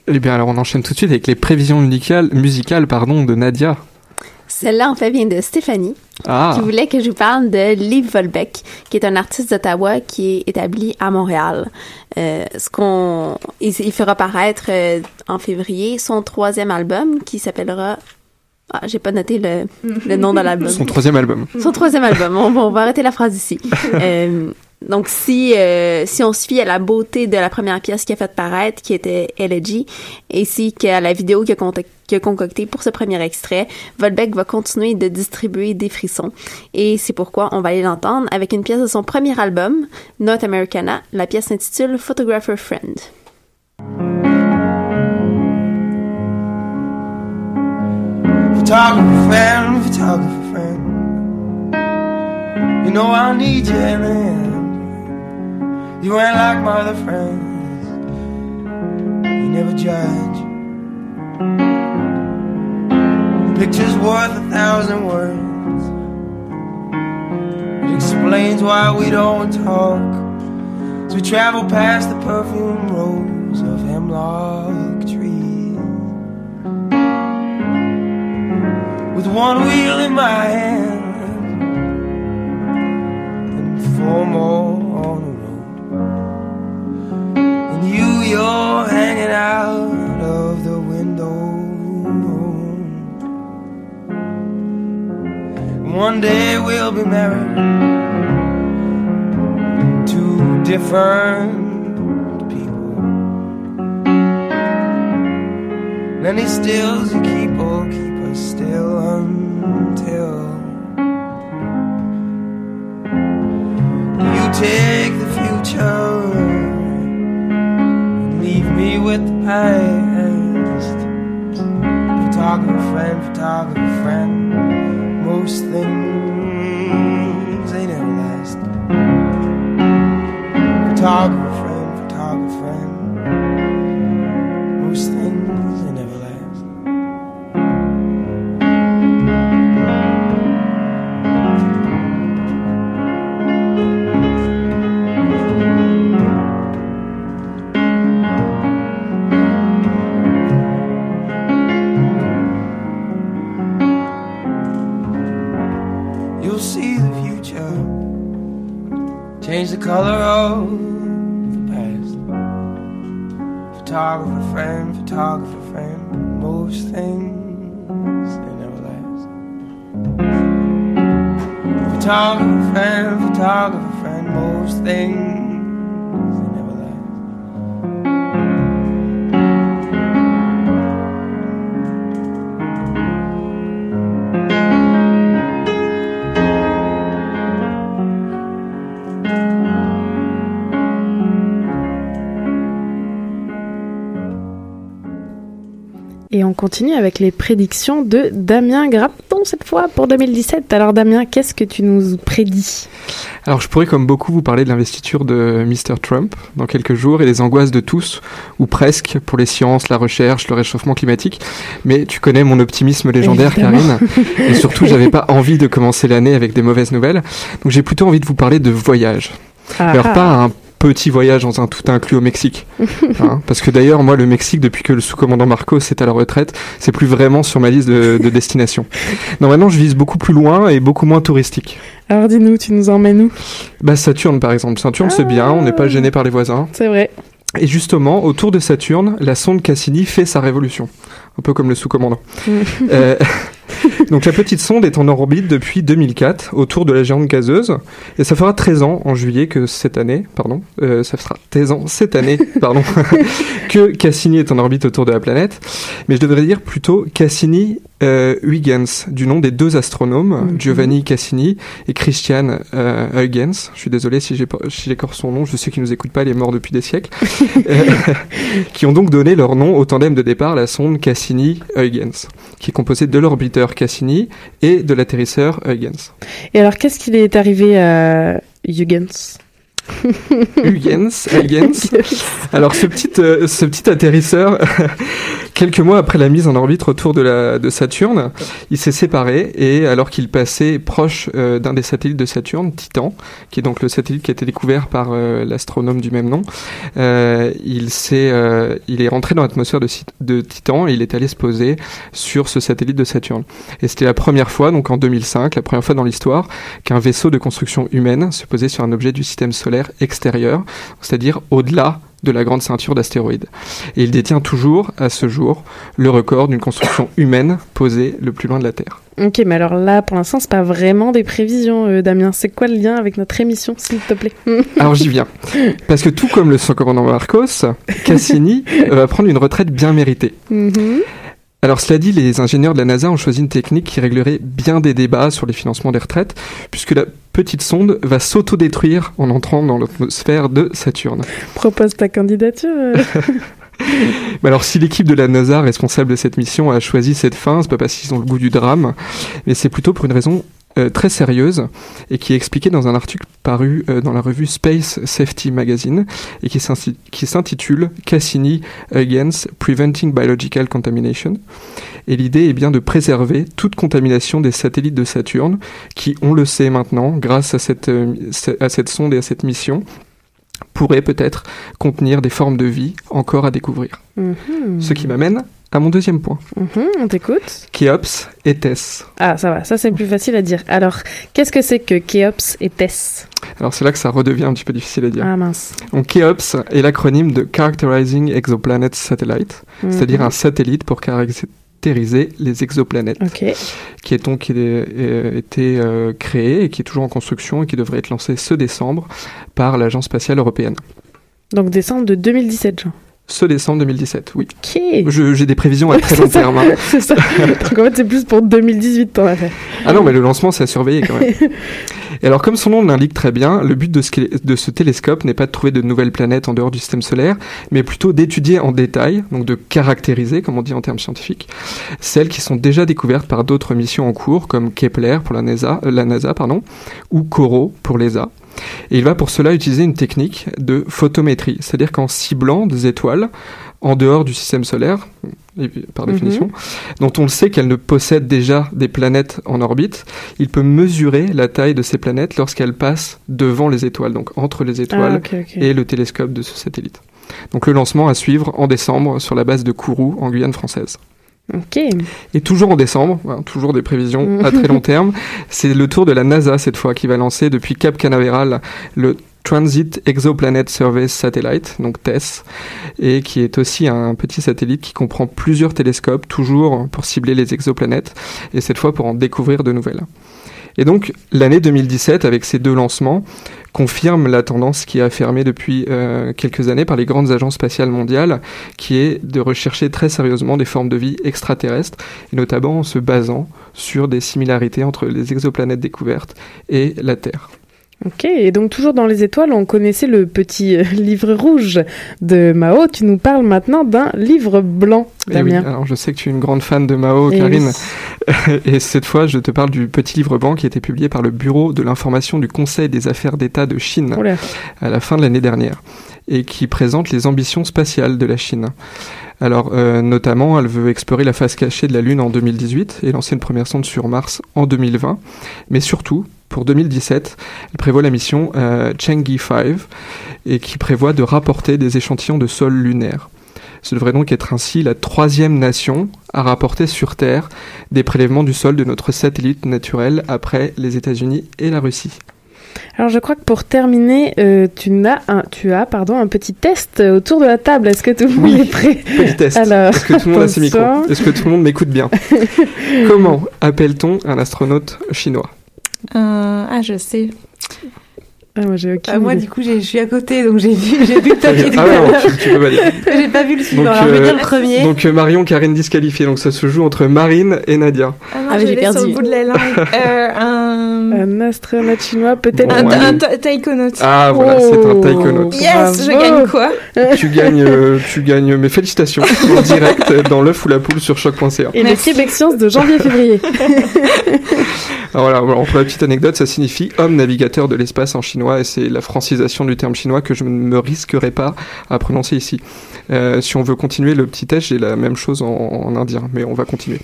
Eh bien alors on enchaîne tout de suite avec les prévisions musicales, pardon, de Nadia. Celle-là, en fait, vient de Stéphanie, Ah. qui voulait que je vous parle de Liv Volbeck, qui est un artiste d'Ottawa qui est établi à Montréal. Euh, ce qu'on, il, il fera paraître euh, en février son troisième album qui s'appellera. Ah, j'ai pas noté le, le nom de l'album. Son troisième album. Son troisième album. On, va- on va arrêter la phrase ici. Euh, donc, si, euh, si on se fie à la beauté de la première pièce qu'il a fait paraître, qui était Elegy, ainsi qu'à la vidéo qu'il a, concoctée pour ce premier extrait, Volbeck va continuer de distribuer des frissons. Et c'est pourquoi on va aller l'entendre avec une pièce de son premier album, North Americana. La pièce s'intitule Photographer Friend. Photographer friend, photographer friend. You ain't like my other friends. You never judge. A picture's worth a thousand words. It explains why we don't talk. As we travel past the perfume rows of hemlock trees. With one wheel in my hand and four more you're hanging out of the window. One day we'll be married to different people. Any stills you keep will with the past. Photographer friend, photographer friend most things continue avec les prédictions de Damien Grapton cette fois pour 2017. Alors Damien, qu'est-ce que tu nous prédis? Alors je pourrais comme beaucoup vous parler de l'investiture de Mr. Trump dans quelques jours et des angoisses de tous, ou presque, pour les sciences, la recherche, le réchauffement climatique. Mais tu connais mon optimisme légendaire, Évidemment. Karine. Et surtout, j'avais pas envie de commencer l'année avec des mauvaises nouvelles. Donc j'ai plutôt envie de vous parler de voyage. Ah Alors ah. pas un petit voyage dans un tout inclus au Mexique. Hein, parce que d'ailleurs, moi, le Mexique, depuis que le sous-commandant Marcos est à la retraite, c'est plus vraiment sur ma liste de, de destinations. Non, maintenant, je vise beaucoup plus loin et beaucoup moins touristique. Alors dis-nous, tu nous emmènes où? Bah, Saturne, par exemple. Saturne, c'est bien, on n'est pas gêné par les voisins. C'est vrai. Et justement, autour de Saturne, la sonde Cassini fait sa révolution. Un peu comme le sous-commandant. Euh, donc la petite sonde est en orbite depuis 2004 autour de la géante gazeuse et ça fera 13 ans en juillet que cette année, pardon, euh, ça fera 13 ans cette année, pardon, que Cassini est en orbite autour de la planète. Mais je devrais dire plutôt Cassini euh, Huygens, du nom des deux astronomes, Giovanni Cassini et Christian euh, Huygens. Je suis désolé si j'écorche son nom, je sais qu'il nous écoute pas, il est mort depuis des siècles. Euh, qui ont donc donné leur nom au tandem de départ, la sonde Cassini-Huygens, qui est composée de l'orbiteur Cassini et de l'atterrisseur Huygens. Et alors qu'est-ce qu'il est arrivé à Huygens Huygens, Huygens. Alors ce petit, euh, ce petit atterrisseur, quelques mois après la mise en orbite autour de, la, de Saturne, il s'est séparé et alors qu'il passait proche euh, d'un des satellites de Saturne, Titan, qui est donc le satellite qui a été découvert par euh, l'astronome du même nom, il, euh, il est rentré dans l'atmosphère de Titan et il est allé se poser sur ce satellite de Saturne. Et c'était la première fois, donc en 2005, la première fois dans l'histoire, qu'un vaisseau de construction humaine se posait sur un objet du système solaire extérieur, c'est-à-dire au-delà de la grande ceinture d'astéroïdes. Et il détient toujours, à ce jour, le record d'une construction humaine posée le plus loin de la Terre. Ok, mais alors là, pour l'instant, c'est pas vraiment des prévisions, euh, Damien. C'est quoi le lien avec notre émission, s'il te plaît? Alors j'y viens. Parce que tout comme le commandant Marcos, Cassini va prendre une retraite bien méritée. Mhm. Alors cela dit, les ingénieurs de la NASA ont choisi une technique qui réglerait bien des débats sur les financements des retraites, puisque la petite sonde va s'autodétruire en entrant dans l'atmosphère de Saturne. Propose ta candidature. euh. Mais alors si l'équipe de la NASA responsable de cette mission a choisi cette fin, c'est pas parce qu'ils ont le goût du drame, mais c'est plutôt pour une raison euh, très sérieuse et qui est expliquée dans un article paru euh, dans la revue Space Safety Magazine et qui s'inti- qui s'intitule Cassini Against Preventing Biological Contamination. Et l'idée est bien de préserver toute contamination des satellites de Saturne qui, on le sait maintenant, grâce à cette, euh, à cette sonde et à cette mission, pourraient peut-être contenir des formes de vie encore à découvrir. Mhm. Ce qui m'amène à mon deuxième point. Mhm, on t'écoute. Kéops et Tess. Ah, ça va, ça c'est plus facile à dire. Alors, qu'est-ce que c'est que Kéops et Tess? Alors c'est là que ça redevient un petit peu difficile à dire. Ah mince. Donc Kéops est l'acronyme de Characterizing Exoplanet Satellite, Mhm. c'est-à-dire un satellite pour caractériser les exoplanètes, qui est donc qui est, euh, été euh, créé et qui est toujours en construction et qui devrait être lancé ce décembre par l'Agence spatiale européenne. Donc décembre de 2017, Jean. Ce décembre 2017, oui. Ok. Je- J'ai des prévisions à très long ça, terme. hein. C'est ça. Donc en fait, c'est plus pour 2018 ton affaire. Ah non, mais le lancement, c'est à surveiller quand même. Et alors, comme son nom l'indique très bien, le but de ce, de ce télescope n'est pas de trouver de nouvelles planètes en dehors du système solaire, mais plutôt d'étudier en détail, donc de caractériser, comme on dit en termes scientifiques, celles qui sont déjà découvertes par d'autres missions en cours, comme Kepler pour la NASA, euh, la NASA pardon, ou CORO pour l'ESA. Et il va pour cela utiliser une technique de photométrie, c'est-à-dire qu'en ciblant des étoiles en dehors du système solaire, par Mhm. définition, dont on le sait qu'elles ne possèdent déjà des planètes en orbite, il peut mesurer la taille de ces planètes lorsqu'elles passent devant les étoiles, donc entre les étoiles Ah, ok. et le télescope de ce satellite. Donc le lancement à suivre en décembre sur la base de Kourou en Guyane française. Ok. Et toujours en décembre, hein, toujours des prévisions à très long terme, c'est le tour de la NASA cette fois qui va lancer depuis Cap Canaveral le Transit Exoplanet Survey Satellite, donc TESS, et qui est aussi un petit satellite qui comprend plusieurs télescopes, toujours pour cibler les exoplanètes, et cette fois pour en découvrir de nouvelles. Et donc l'année 2017, avec ces deux lancements, confirme la tendance qui est affirmée depuis euh, quelques années par les grandes agences spatiales mondiales, qui est de rechercher très sérieusement des formes de vie extraterrestres, et notamment en se basant sur des similarités entre les exoplanètes découvertes et la Terre. Ok, et donc toujours dans les étoiles, on connaissait le petit euh, livre rouge de Mao. Tu nous parles maintenant d'un livre blanc, Et Eh oui, Damien. alors je sais que tu es une grande fan de Mao, Karine. Et cette fois, je te parle du petit livre blanc qui a été publié par le Bureau de l'information du Conseil des affaires d'État de Chine Oula. à la fin de l'année dernière et qui présente les ambitions spatiales de la Chine. Alors, euh, notamment, elle veut explorer la face cachée de la Lune en 2018 et lancer une première sonde sur Mars en 2020. Mais surtout, pour 2017, elle prévoit la mission euh, Chang'e 5 et qui prévoit de rapporter des échantillons de sol lunaire. Ce devrait donc être ainsi la troisième nation à rapporter sur Terre des prélèvements du sol de notre satellite naturel après les États-Unis et la Russie. Alors je crois que pour terminer, euh, tu, as un, tu as pardon, un petit test autour de la table. Est-ce que tout le monde est prêt? Petit test. Alors, Est-ce que tout le monde a ses micros? Est-ce que tout le monde m'écoute bien? Comment appelle-t-on un astronaute chinois? Euh, ah, je sais. Ah, moi, j'ai aucune Ah, moi, idée. du coup, je suis à côté, donc j'ai vu, j'ai vu le papier tout Ah non, tu, tu peux pas dire. J'ai pas vu le suivant. Donc, Alors, je vais euh, dire le premier. Donc euh, Marion, Karine disqualifiée. Donc ça se joue entre Marine et Nadia. Ah Ah, je j'ai l'ai sur perdu. le bout de la langue. euh, un... Un astronaute chinois, peut-être. Bon, un, un taïkonaute. Ah voilà, c'est un Oh. taïkonaute. Yes, je gagne quoi? Tu gagnes, euh, tu gagnes mes félicitations en direct dans l'œuf ou la poule sur choc.ca. Et le Québec Science de janvier-février. Alors voilà, alors pour la petite anecdote, ça signifie homme navigateur de l'espace en chinois et c'est la francisation du terme chinois que je ne me risquerai pas à prononcer ici. Euh, si on veut continuer le petit test, j'ai la même chose en, en indien, mais on va continuer.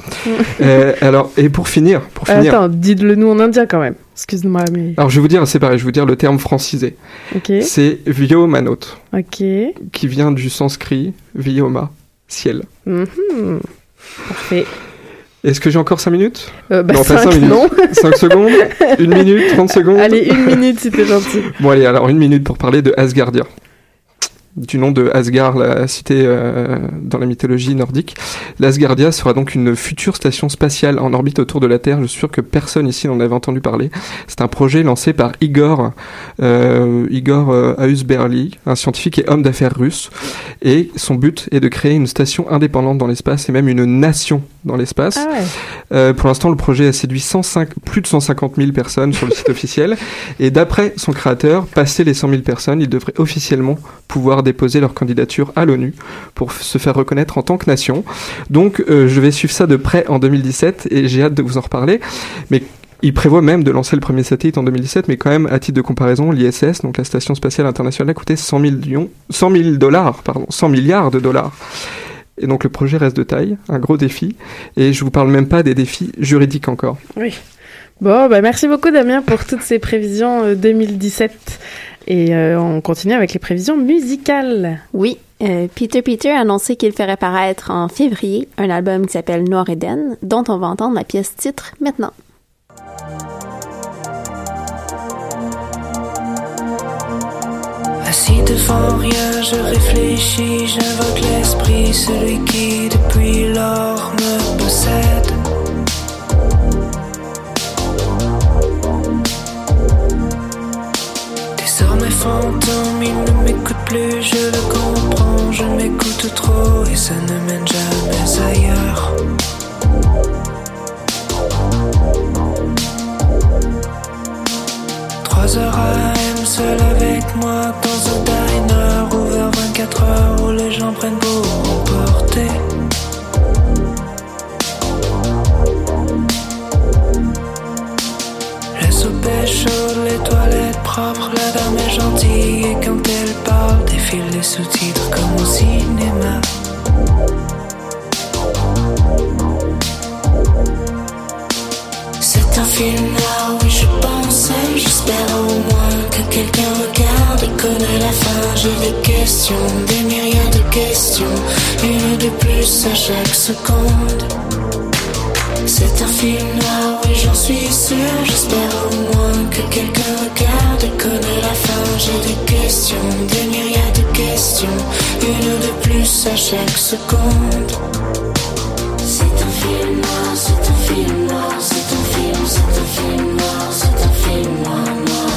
Euh, alors, et pour finir, pour finir. Attends, dites-le nous en indien quand même. Excuse-moi, mais. Alors je vais vous dire, c'est pareil, je vais vous dire le terme francisé. Ok. C'est Vyomanot, Ok. qui vient du sanskrit Vyoma, ciel. Mhm. Parfait. Est-ce que j'ai encore 5 minutes Euh, bah, Non, pas cinq, cinq minutes. non. 5 secondes 1 minute 30 secondes Allez, une minute si t'es gentil. Bon allez, alors une minute pour parler de Asgardia. Du nom de Asgard, la cité euh, dans la mythologie nordique. L'Asgardia sera donc une future station spatiale en orbite autour de la Terre. Je suis sûr que personne ici n'en avait entendu parler. C'est un projet lancé par Igor, euh, Igor euh, Ausberly, un scientifique et homme d'affaires russe. Et son but est de créer une station indépendante dans l'espace et même une nation dans l'espace. Ah ouais. Euh, pour l'instant, le projet a séduit 105, plus de 150 000 personnes sur le site officiel. Et d'après son créateur, passé les 100 000 personnes, ils devraient officiellement pouvoir déposer leur candidature à l'ONU pour se faire reconnaître en tant que nation. Donc, euh, je vais suivre ça de près en 2017 et j'ai hâte de vous en reparler. Mais il prévoit même de lancer le premier satellite en 2017, mais quand même, à titre de comparaison, l'ISS, donc la Station Spatiale Internationale, a coûté 100 millions, 100 000 dollars, pardon, 100 milliards de dollars. Et donc le projet reste de taille, un gros défi, et je vous parle même pas des défis juridiques encore. Oui. Bon, bah merci beaucoup Damien pour toutes ces prévisions euh, 2017. Et euh, on continue avec les prévisions musicales. Oui, Euh, Peter Peter a annoncé qu'il ferait paraître en février un album qui s'appelle Noir Eden, dont on va entendre la pièce titre maintenant. Assis devant rien, je réfléchis, j'invoque l'esprit, celui qui depuis lors me possède. Il ne m'écoute plus, je le comprends, je m'écoute trop et ça ne mène jamais ailleurs. Trois heures AM, seul avec moi dans un diner ouvert 24 heures où les gens prennent pour emporter. La soupe est chaude, les toilettes propres, la dame est gentille et quand elle parle, défilent les sous-titres comme au cinéma. C'est un film noir, oui je pense, j'espère au moins que quelqu'un regarde et connaît la fin. J'ai des questions, des myriades de questions, une de plus à chaque seconde. C'est un film noir, oui j'en suis sûr, j'espère au moins que quelqu'un regarde et connaît la fin. J'ai des questions, des myriades de questions, une de plus à chaque seconde. C'est un film noir, c'est un film noir, c'est un film, c'est un film noir, c'est un film noir, noir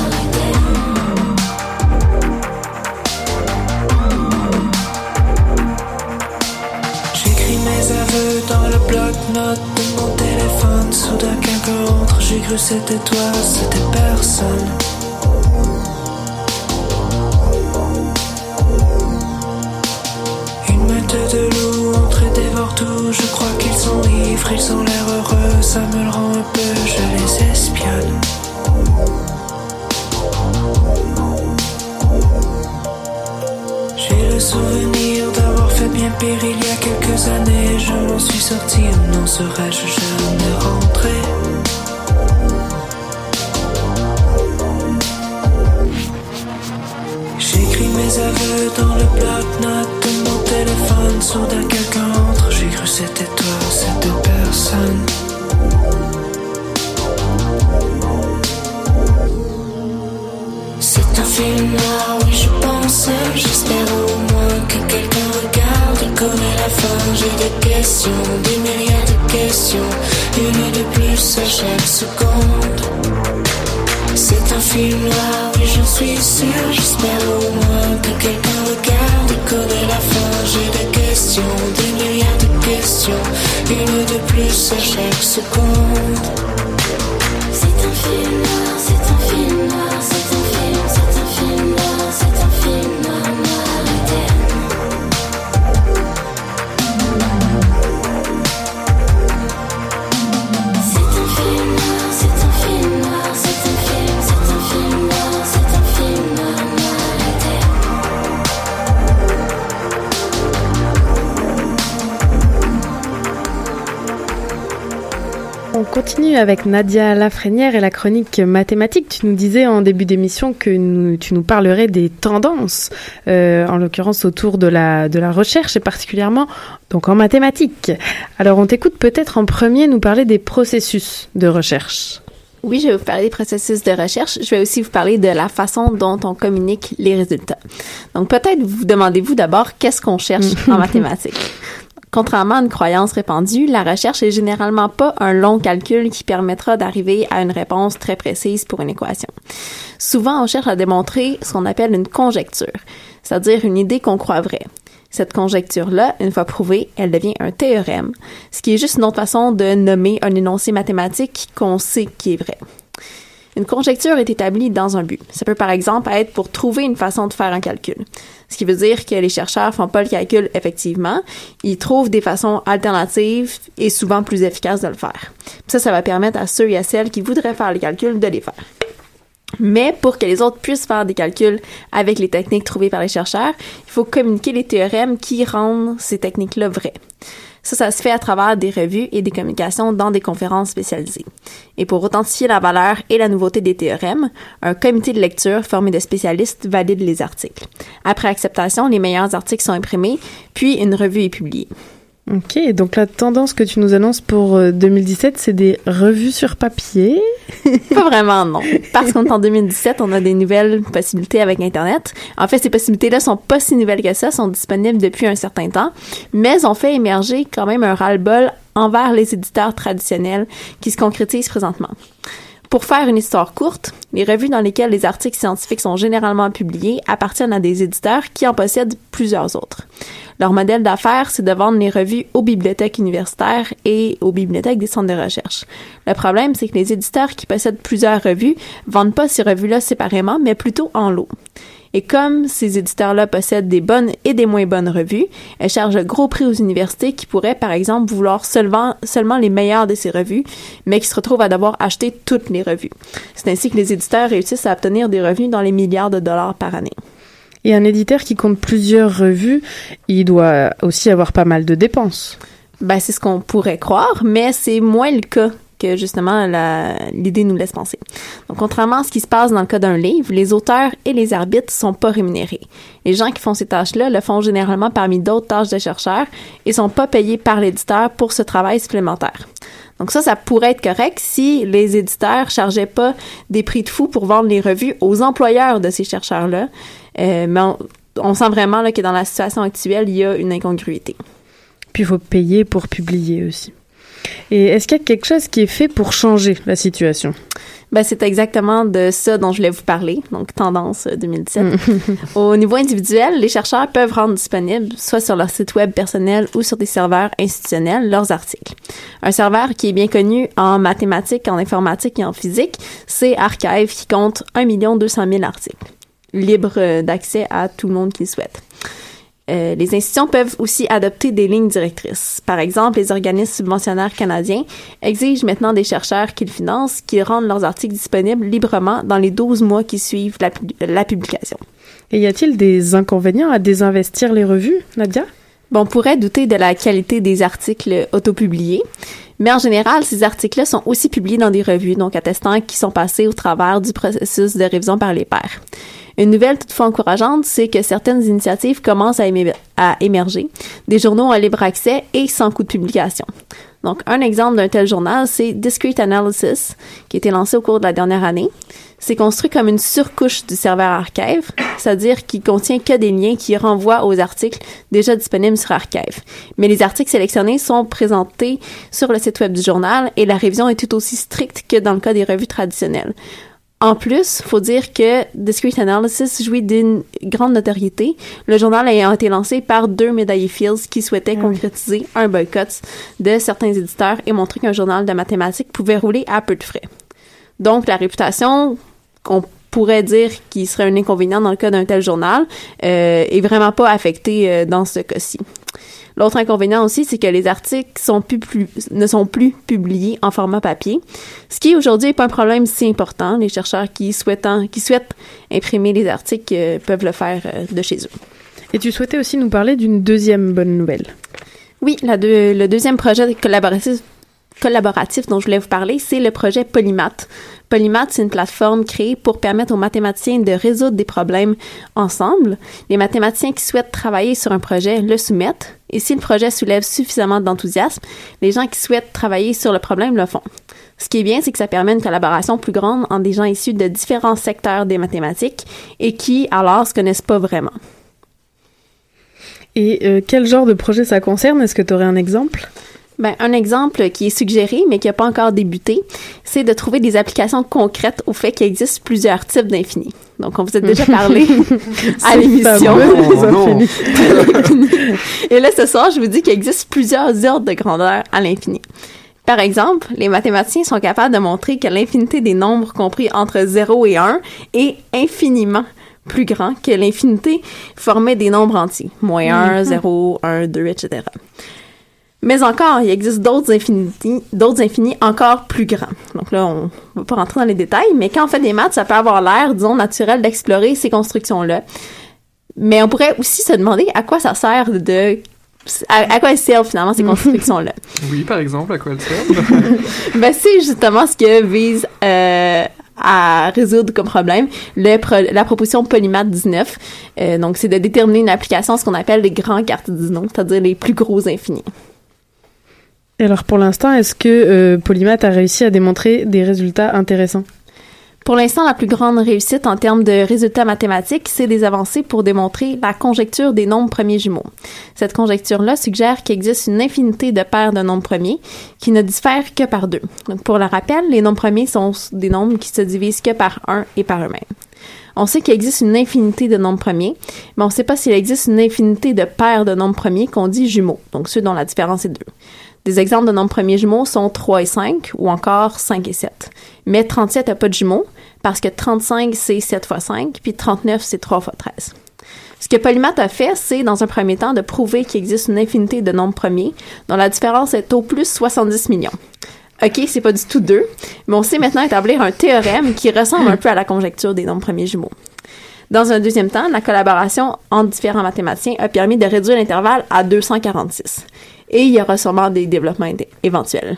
J'écris mes aveux dans le bloc-notes c'était toi, c'était personne. Une meute de loups entre et dévore tout. Je crois qu'ils sont ivres, ils ont l'air heureux. Ça me le rend un peu, je les espionne. J'ai le souvenir d'avoir fait bien pire il y a quelques années. Je m'en suis sorti, n'en serais-je jamais rentré? Dans le bloc-notes de mon téléphone. Soudain quelqu'un entre, j'ai cru c'était toi, c'était personne. C'est un film noir, oui je pense, j'espère au moins que quelqu'un regarde et connaît la fin. J'ai des questions, des myriades de questions, une de plus à chaque seconde. Un film noir, oui j'en suis sûr, j'espère au moins que quelqu'un regarde et connaît la fin. J'ai des questions, des myriades de questions, une de plus à chaque seconde. C'est un film noir, c'est un film noir, continue avec Nadia Lafrenière et la chronique mathématique. Tu nous disais en début d'émission que nous- tu nous parlerais des tendances, euh, en l'occurrence autour de la, de la recherche et particulièrement donc en mathématiques. Alors on t'écoute peut-être en premier nous parler des processus de recherche. Oui, je vais vous parler des processus de recherche. Je vais aussi vous parler de la façon dont on communique les résultats. Donc peut-être vous demandez-vous d'abord qu'est-ce qu'on cherche en mathématiques? Contrairement à une croyance répandue, la recherche est généralement pas un long calcul qui permettra d'arriver à une réponse très précise pour une équation. Souvent, on cherche à démontrer ce qu'on appelle une conjecture, c'est-à-dire une idée qu'on croit vraie. Cette conjecture-là, une fois prouvée, elle devient un théorème, ce qui est juste une autre façon de nommer un énoncé mathématique qu'on sait qui est vrai. Une conjecture est établie dans un but. Ça peut par exemple être pour trouver une façon de faire un calcul. Ce qui veut dire que les chercheurs font pas le calcul effectivement, ils trouvent des façons alternatives et souvent plus efficaces de le faire. Ça, ça va permettre à ceux et à celles qui voudraient faire les calculs de les faire. Mais pour que les autres puissent faire des calculs avec les techniques trouvées par les chercheurs, il faut communiquer les théorèmes qui rendent ces techniques-là vraies. Ça, ça se fait à travers des revues et des communications dans des conférences spécialisées. Et pour authentifier la valeur et la nouveauté des théorèmes, un comité de lecture formé de spécialistes valide les articles. Après acceptation, les meilleurs articles sont imprimés, puis une revue est publiée. Ok, donc la tendance que tu nous annonces pour euh, 2017, c'est des revues sur papier? Pas vraiment, non. Parce qu'en 2017, on a des nouvelles possibilités avec Internet. En fait, ces possibilités-là sont pas si nouvelles que ça, sont disponibles depuis un certain temps, mais ont fait émerger quand même un ras-le-bol envers les éditeurs traditionnels qui se concrétisent présentement. Pour faire une histoire courte, les revues dans lesquelles les articles scientifiques sont généralement publiés appartiennent à des éditeurs qui en possèdent plusieurs autres. Leur modèle d'affaires, c'est de vendre les revues aux bibliothèques universitaires et aux bibliothèques des centres de recherche. Le problème, c'est que les éditeurs qui possèdent plusieurs revues vendent pas ces revues-là séparément, mais plutôt en lot. Et comme ces éditeurs-là possèdent des bonnes et des moins bonnes revues, elles chargent un gros prix aux universités qui pourraient, par exemple, vouloir seulement, seulement les meilleures de ces revues, mais qui se retrouvent à devoir acheter toutes les revues. C'est ainsi que les éditeurs réussissent à obtenir des revenus dans les milliards de dollars par année. Et un éditeur qui compte plusieurs revues, il doit aussi avoir pas mal de dépenses. Ben, c'est ce qu'on pourrait croire, mais c'est moins le cas que justement l'idée nous laisse penser. Donc, contrairement à ce qui se passe dans le cas d'un livre, les auteurs et les arbitres sont pas rémunérés. Les gens qui font ces tâches-là le font généralement parmi d'autres tâches de chercheurs et sont pas payés par l'éditeur pour ce travail supplémentaire. Donc ça, ça pourrait être correct si les éditeurs chargeaient pas des prix de fou pour vendre les revues aux employeurs de ces chercheurs-là. Euh, mais on, on sent vraiment là, que dans la situation actuelle, il y a une incongruité. Puis il faut payer pour publier aussi. Et est-ce qu'il y a quelque chose qui est fait pour changer la situation? Ben, c'est exactement de ça dont je voulais vous parler, donc tendance euh, 2017. Au niveau individuel, les chercheurs peuvent rendre disponibles, soit sur leur site web personnel ou sur des serveurs institutionnels, leurs articles. Un serveur qui est bien connu en mathématiques, en informatique et en physique, c'est Archive qui compte 1 200 000 articles, libre euh, d'accès à tout le monde qui le souhaite. Euh, les institutions peuvent aussi adopter des lignes directrices. Par exemple, les organismes subventionnaires canadiens exigent maintenant des chercheurs qu'ils financent qu'ils rendent leurs articles disponibles librement dans les 12 mois qui suivent la, la publication. Et y a-t-il des inconvénients à désinvestir les revues, Nadia? Bon, on pourrait douter de la qualité des articles autopubliés, mais en général, ces articles-là sont aussi publiés dans des revues, donc attestant qu'ils sont passés au travers du processus de révision par les pairs. Une nouvelle toutefois encourageante, c'est que certaines initiatives commencent à, émer- à émerger, des journaux à libre accès et sans coût de publication. Donc, un exemple d'un tel journal, c'est Discrete Analysis, qui a été lancé au cours de la dernière année. C'est construit comme une surcouche du serveur Archive, c'est-à-dire qu'il contient que des liens qui renvoient aux articles déjà disponibles sur Archive. Mais les articles sélectionnés sont présentés sur le site web du journal et la révision est tout aussi stricte que dans le cas des revues traditionnelles. En plus, faut dire que Discrete Analysis jouit d'une grande notoriété, le journal ayant été lancé par deux médaillés Fields qui souhaitaient concrétiser un boycott de certains éditeurs et montrer qu'un journal de mathématiques pouvait rouler à peu de frais. Donc, la réputation qu'on pourrait dire qui serait un inconvénient dans le cas d'un tel journal euh, est vraiment pas affectée euh, dans ce cas-ci. L'autre inconvénient aussi, c'est que les articles sont plus, plus- ne sont plus publiés en format papier, ce qui aujourd'hui n'est pas un problème si important. Les chercheurs qui, souhaitant, qui souhaitent imprimer les articles euh, peuvent le faire euh, de chez eux. Et tu souhaitais aussi nous parler d'une deuxième bonne nouvelle. Oui, la deux- le deuxième projet collaboratif, collaboratif dont je voulais vous parler, c'est le projet Polymath. Polymath, c'est une plateforme créée pour permettre aux mathématiciens de résoudre des problèmes ensemble. Les mathématiciens qui souhaitent travailler sur un projet le soumettent, et si le projet soulève suffisamment d'enthousiasme, les gens qui souhaitent travailler sur le problème le font. Ce qui est bien, c'est que ça permet une collaboration plus grande entre des gens issus de différents secteurs des mathématiques et qui, alors, se connaissent pas vraiment. Et euh, quel genre de projet ça concerne? Est-ce que tu aurais un exemple? Ben, un exemple qui est suggéré, mais qui n'a pas encore débuté, c'est de trouver des applications concrètes au fait qu'il existe plusieurs types d'infinis. Donc, on vous a déjà parlé à l'émission. Et là, ce soir, je vous dis qu'il existe plusieurs ordres de grandeur à l'infini. Par exemple, les mathématiciens sont capables de montrer que l'infinité des nombres compris entre 0 et 1 est infiniment plus grand que l'infinité formée des nombres entiers. Moins 1, Mhm. 0, 1, 2, etc. Mais encore, il existe d'autres infinis, d'autres infinis encore plus grands. Donc là, on va pas rentrer dans les détails, mais quand on fait des maths, ça peut avoir l'air, disons, naturel d'explorer ces constructions-là. Mais on pourrait aussi se demander à quoi ça sert de À, à quoi elles servent finalement ces constructions-là? Oui, par exemple, à quoi elles servent ben, c'est justement ce que vise euh, à résoudre comme problème le pro- la proposition Polymath 19. Euh, donc, c'est de déterminer une application, ce qu'on appelle les grands cardinaux, c'est-à-dire les plus gros infinis. Alors pour l'instant, est-ce que euh, Polymath a réussi à démontrer des résultats intéressants? Pour l'instant, la plus grande réussite en termes de résultats mathématiques, c'est des avancées pour démontrer la conjecture des nombres premiers jumeaux. Cette conjecture-là suggère qu'il existe une infinité de paires de nombres premiers qui ne diffèrent que par deux. Pour le rappel, les nombres premiers sont des nombres qui se divisent que par un et par eux-mêmes. On sait qu'il existe une infinité de nombres premiers, mais on ne sait pas s'il existe une infinité de paires de nombres premiers qu'on dit jumeaux, donc ceux dont la différence est 2. Des exemples de nombres premiers jumeaux sont 3 et 5 ou encore 5 et 7. Mais 37 n'a pas de jumeaux parce que 35 c'est 7 fois 5 puis 39 c'est 3 fois 13. Ce que Polymath a fait, c'est dans un premier temps de prouver qu'il existe une infinité de nombres premiers dont la différence est au plus 70 millions. OK, c'est pas du tout 2, mais on sait maintenant établir un théorème qui ressemble un peu à la conjecture des nombres premiers jumeaux. Dans un deuxième temps, la collaboration entre différents mathématiciens a permis de réduire l'intervalle à 246. Et il y aura sûrement des développements éventuels.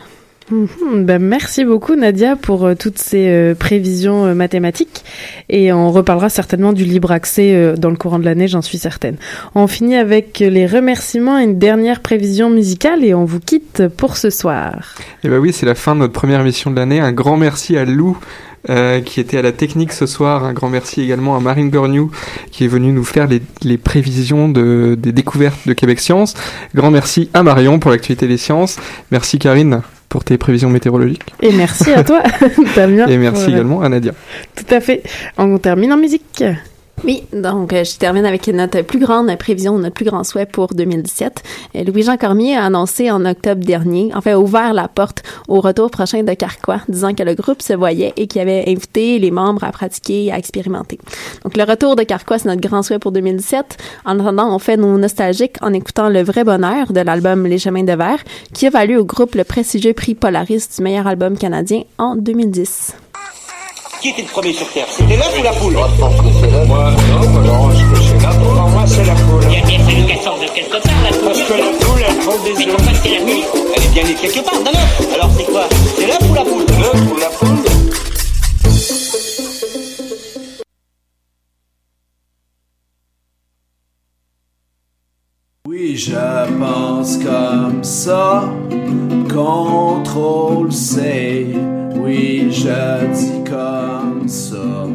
Mhm, ben, merci beaucoup Nadia pour euh, toutes ces euh, prévisions euh, mathématiques et on reparlera certainement du libre accès dans le courant de l'année, j'en suis certaine. On finit avec les remerciements et une dernière prévision musicale et on vous quitte pour ce soir. Et bah oui, c'est la fin de notre première émission de l'année. Un grand merci à Lou. qui était à la technique ce soir. Un grand merci également à Marine Gorniou qui est venue nous faire les, prévisions de, des découvertes de Québec Science. Grand merci à Marion pour l'actualité des sciences. Merci Karine pour tes prévisions météorologiques. Et merci à toi Damien. Et merci également à Nadia. Tout à fait. On termine en musique. Oui, donc euh, je termine avec notre plus grande prévision, notre plus grand souhait pour 2017. Euh, Louis-Jean Cormier a annoncé en octobre dernier, enfin a ouvert la porte au retour prochain de Carquois, disant que le groupe se voyait et qu'il avait invité les membres à pratiquer et à expérimenter. Donc le retour de Carquois, c'est notre grand souhait pour 2017. En attendant, on fait nos nostalgiques en écoutant Le vrai bonheur de l'album Les chemins de verre, qui a valu au groupe le prestigieux prix Polaris du meilleur album canadien en 2010. Qui était le premier sur Terre? C'était l'œuf ou la poule? Moi, non, moi, non, je que c'est la poule. Pour moi, c'est la poule. Il a bien fallu qu'elle sorte de quelque part, la poule. Parce que la poule, elle prend des Mais œufs. pourquoi c'est la nuit Elle est bien née quelque part, d'un œuf. Alors c'est quoi? C'est l'œuf ou la poule? L'œuf ou la poule Oui, je pense comme ça. Contrôle C. Oui, je dis comme ça.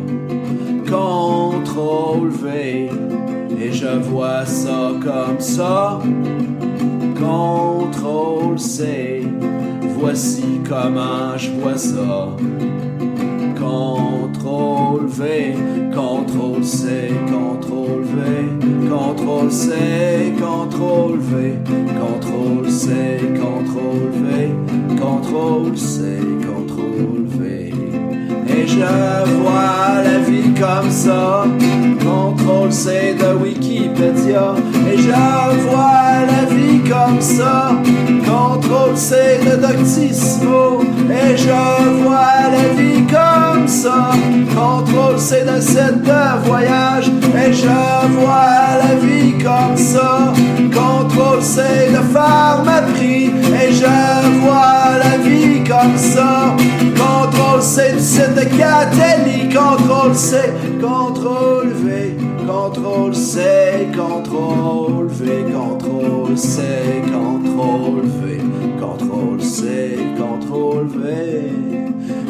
Contrôle V. Et je vois ça comme ça. Contrôle C. Voici comment je vois ça. Contrôle V, Contrôle C, Contrôle V, Contrôle C, Contrôle V, Contrôle C, Contrôle V, Contrôle C, Contrôle V. Et je vois la vie comme ça, Contrôle C de Wikipédia. Et je vois la vie comme ça, Contrôle C de Doctissimo. Et je vois la vie comme Contrôle C de de voyage. Et je vois la vie comme ça, Contrôle C de pharmaprix. Et je vois la vie comme ça, Contrôle C du site de Catelli. Contrôle C, Contrôle V, Contrôle C, Contrôle V, Contrôle C, Contrôle V, Contrôle C, Contrôle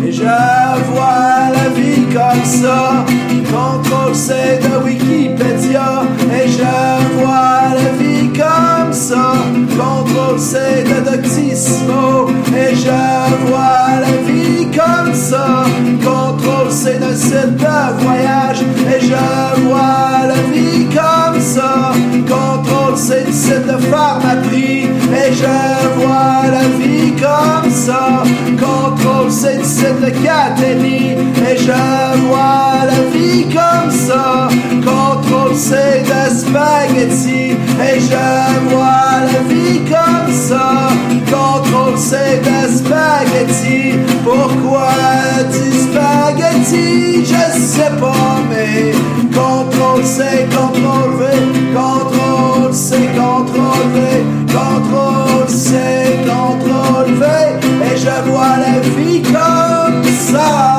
Et je vois la vie comme ça, Contrôle C de Wikipédia. Et je vois la vie comme ça, Contrôle C de Doctissimo. Et je vois la vie comme ça. Contrôle, c'est de site de voyage et je vois la vie comme ça. Contrôle, c'est de site de pharmacie et je vois la vie comme ça. Contrôle, c'est un site de et je vois la vie comme ça. Contrôle, c'est de spaghetti et je vois la vie comme ça contrôle c'est des spaghettis. Pourquoi du spaghetti Je sais pas, mais contrôle c'est contrôle V. Contrôle c'est contrôle V. Contrôle c'est contrôle V. Et je vois les filles comme ça.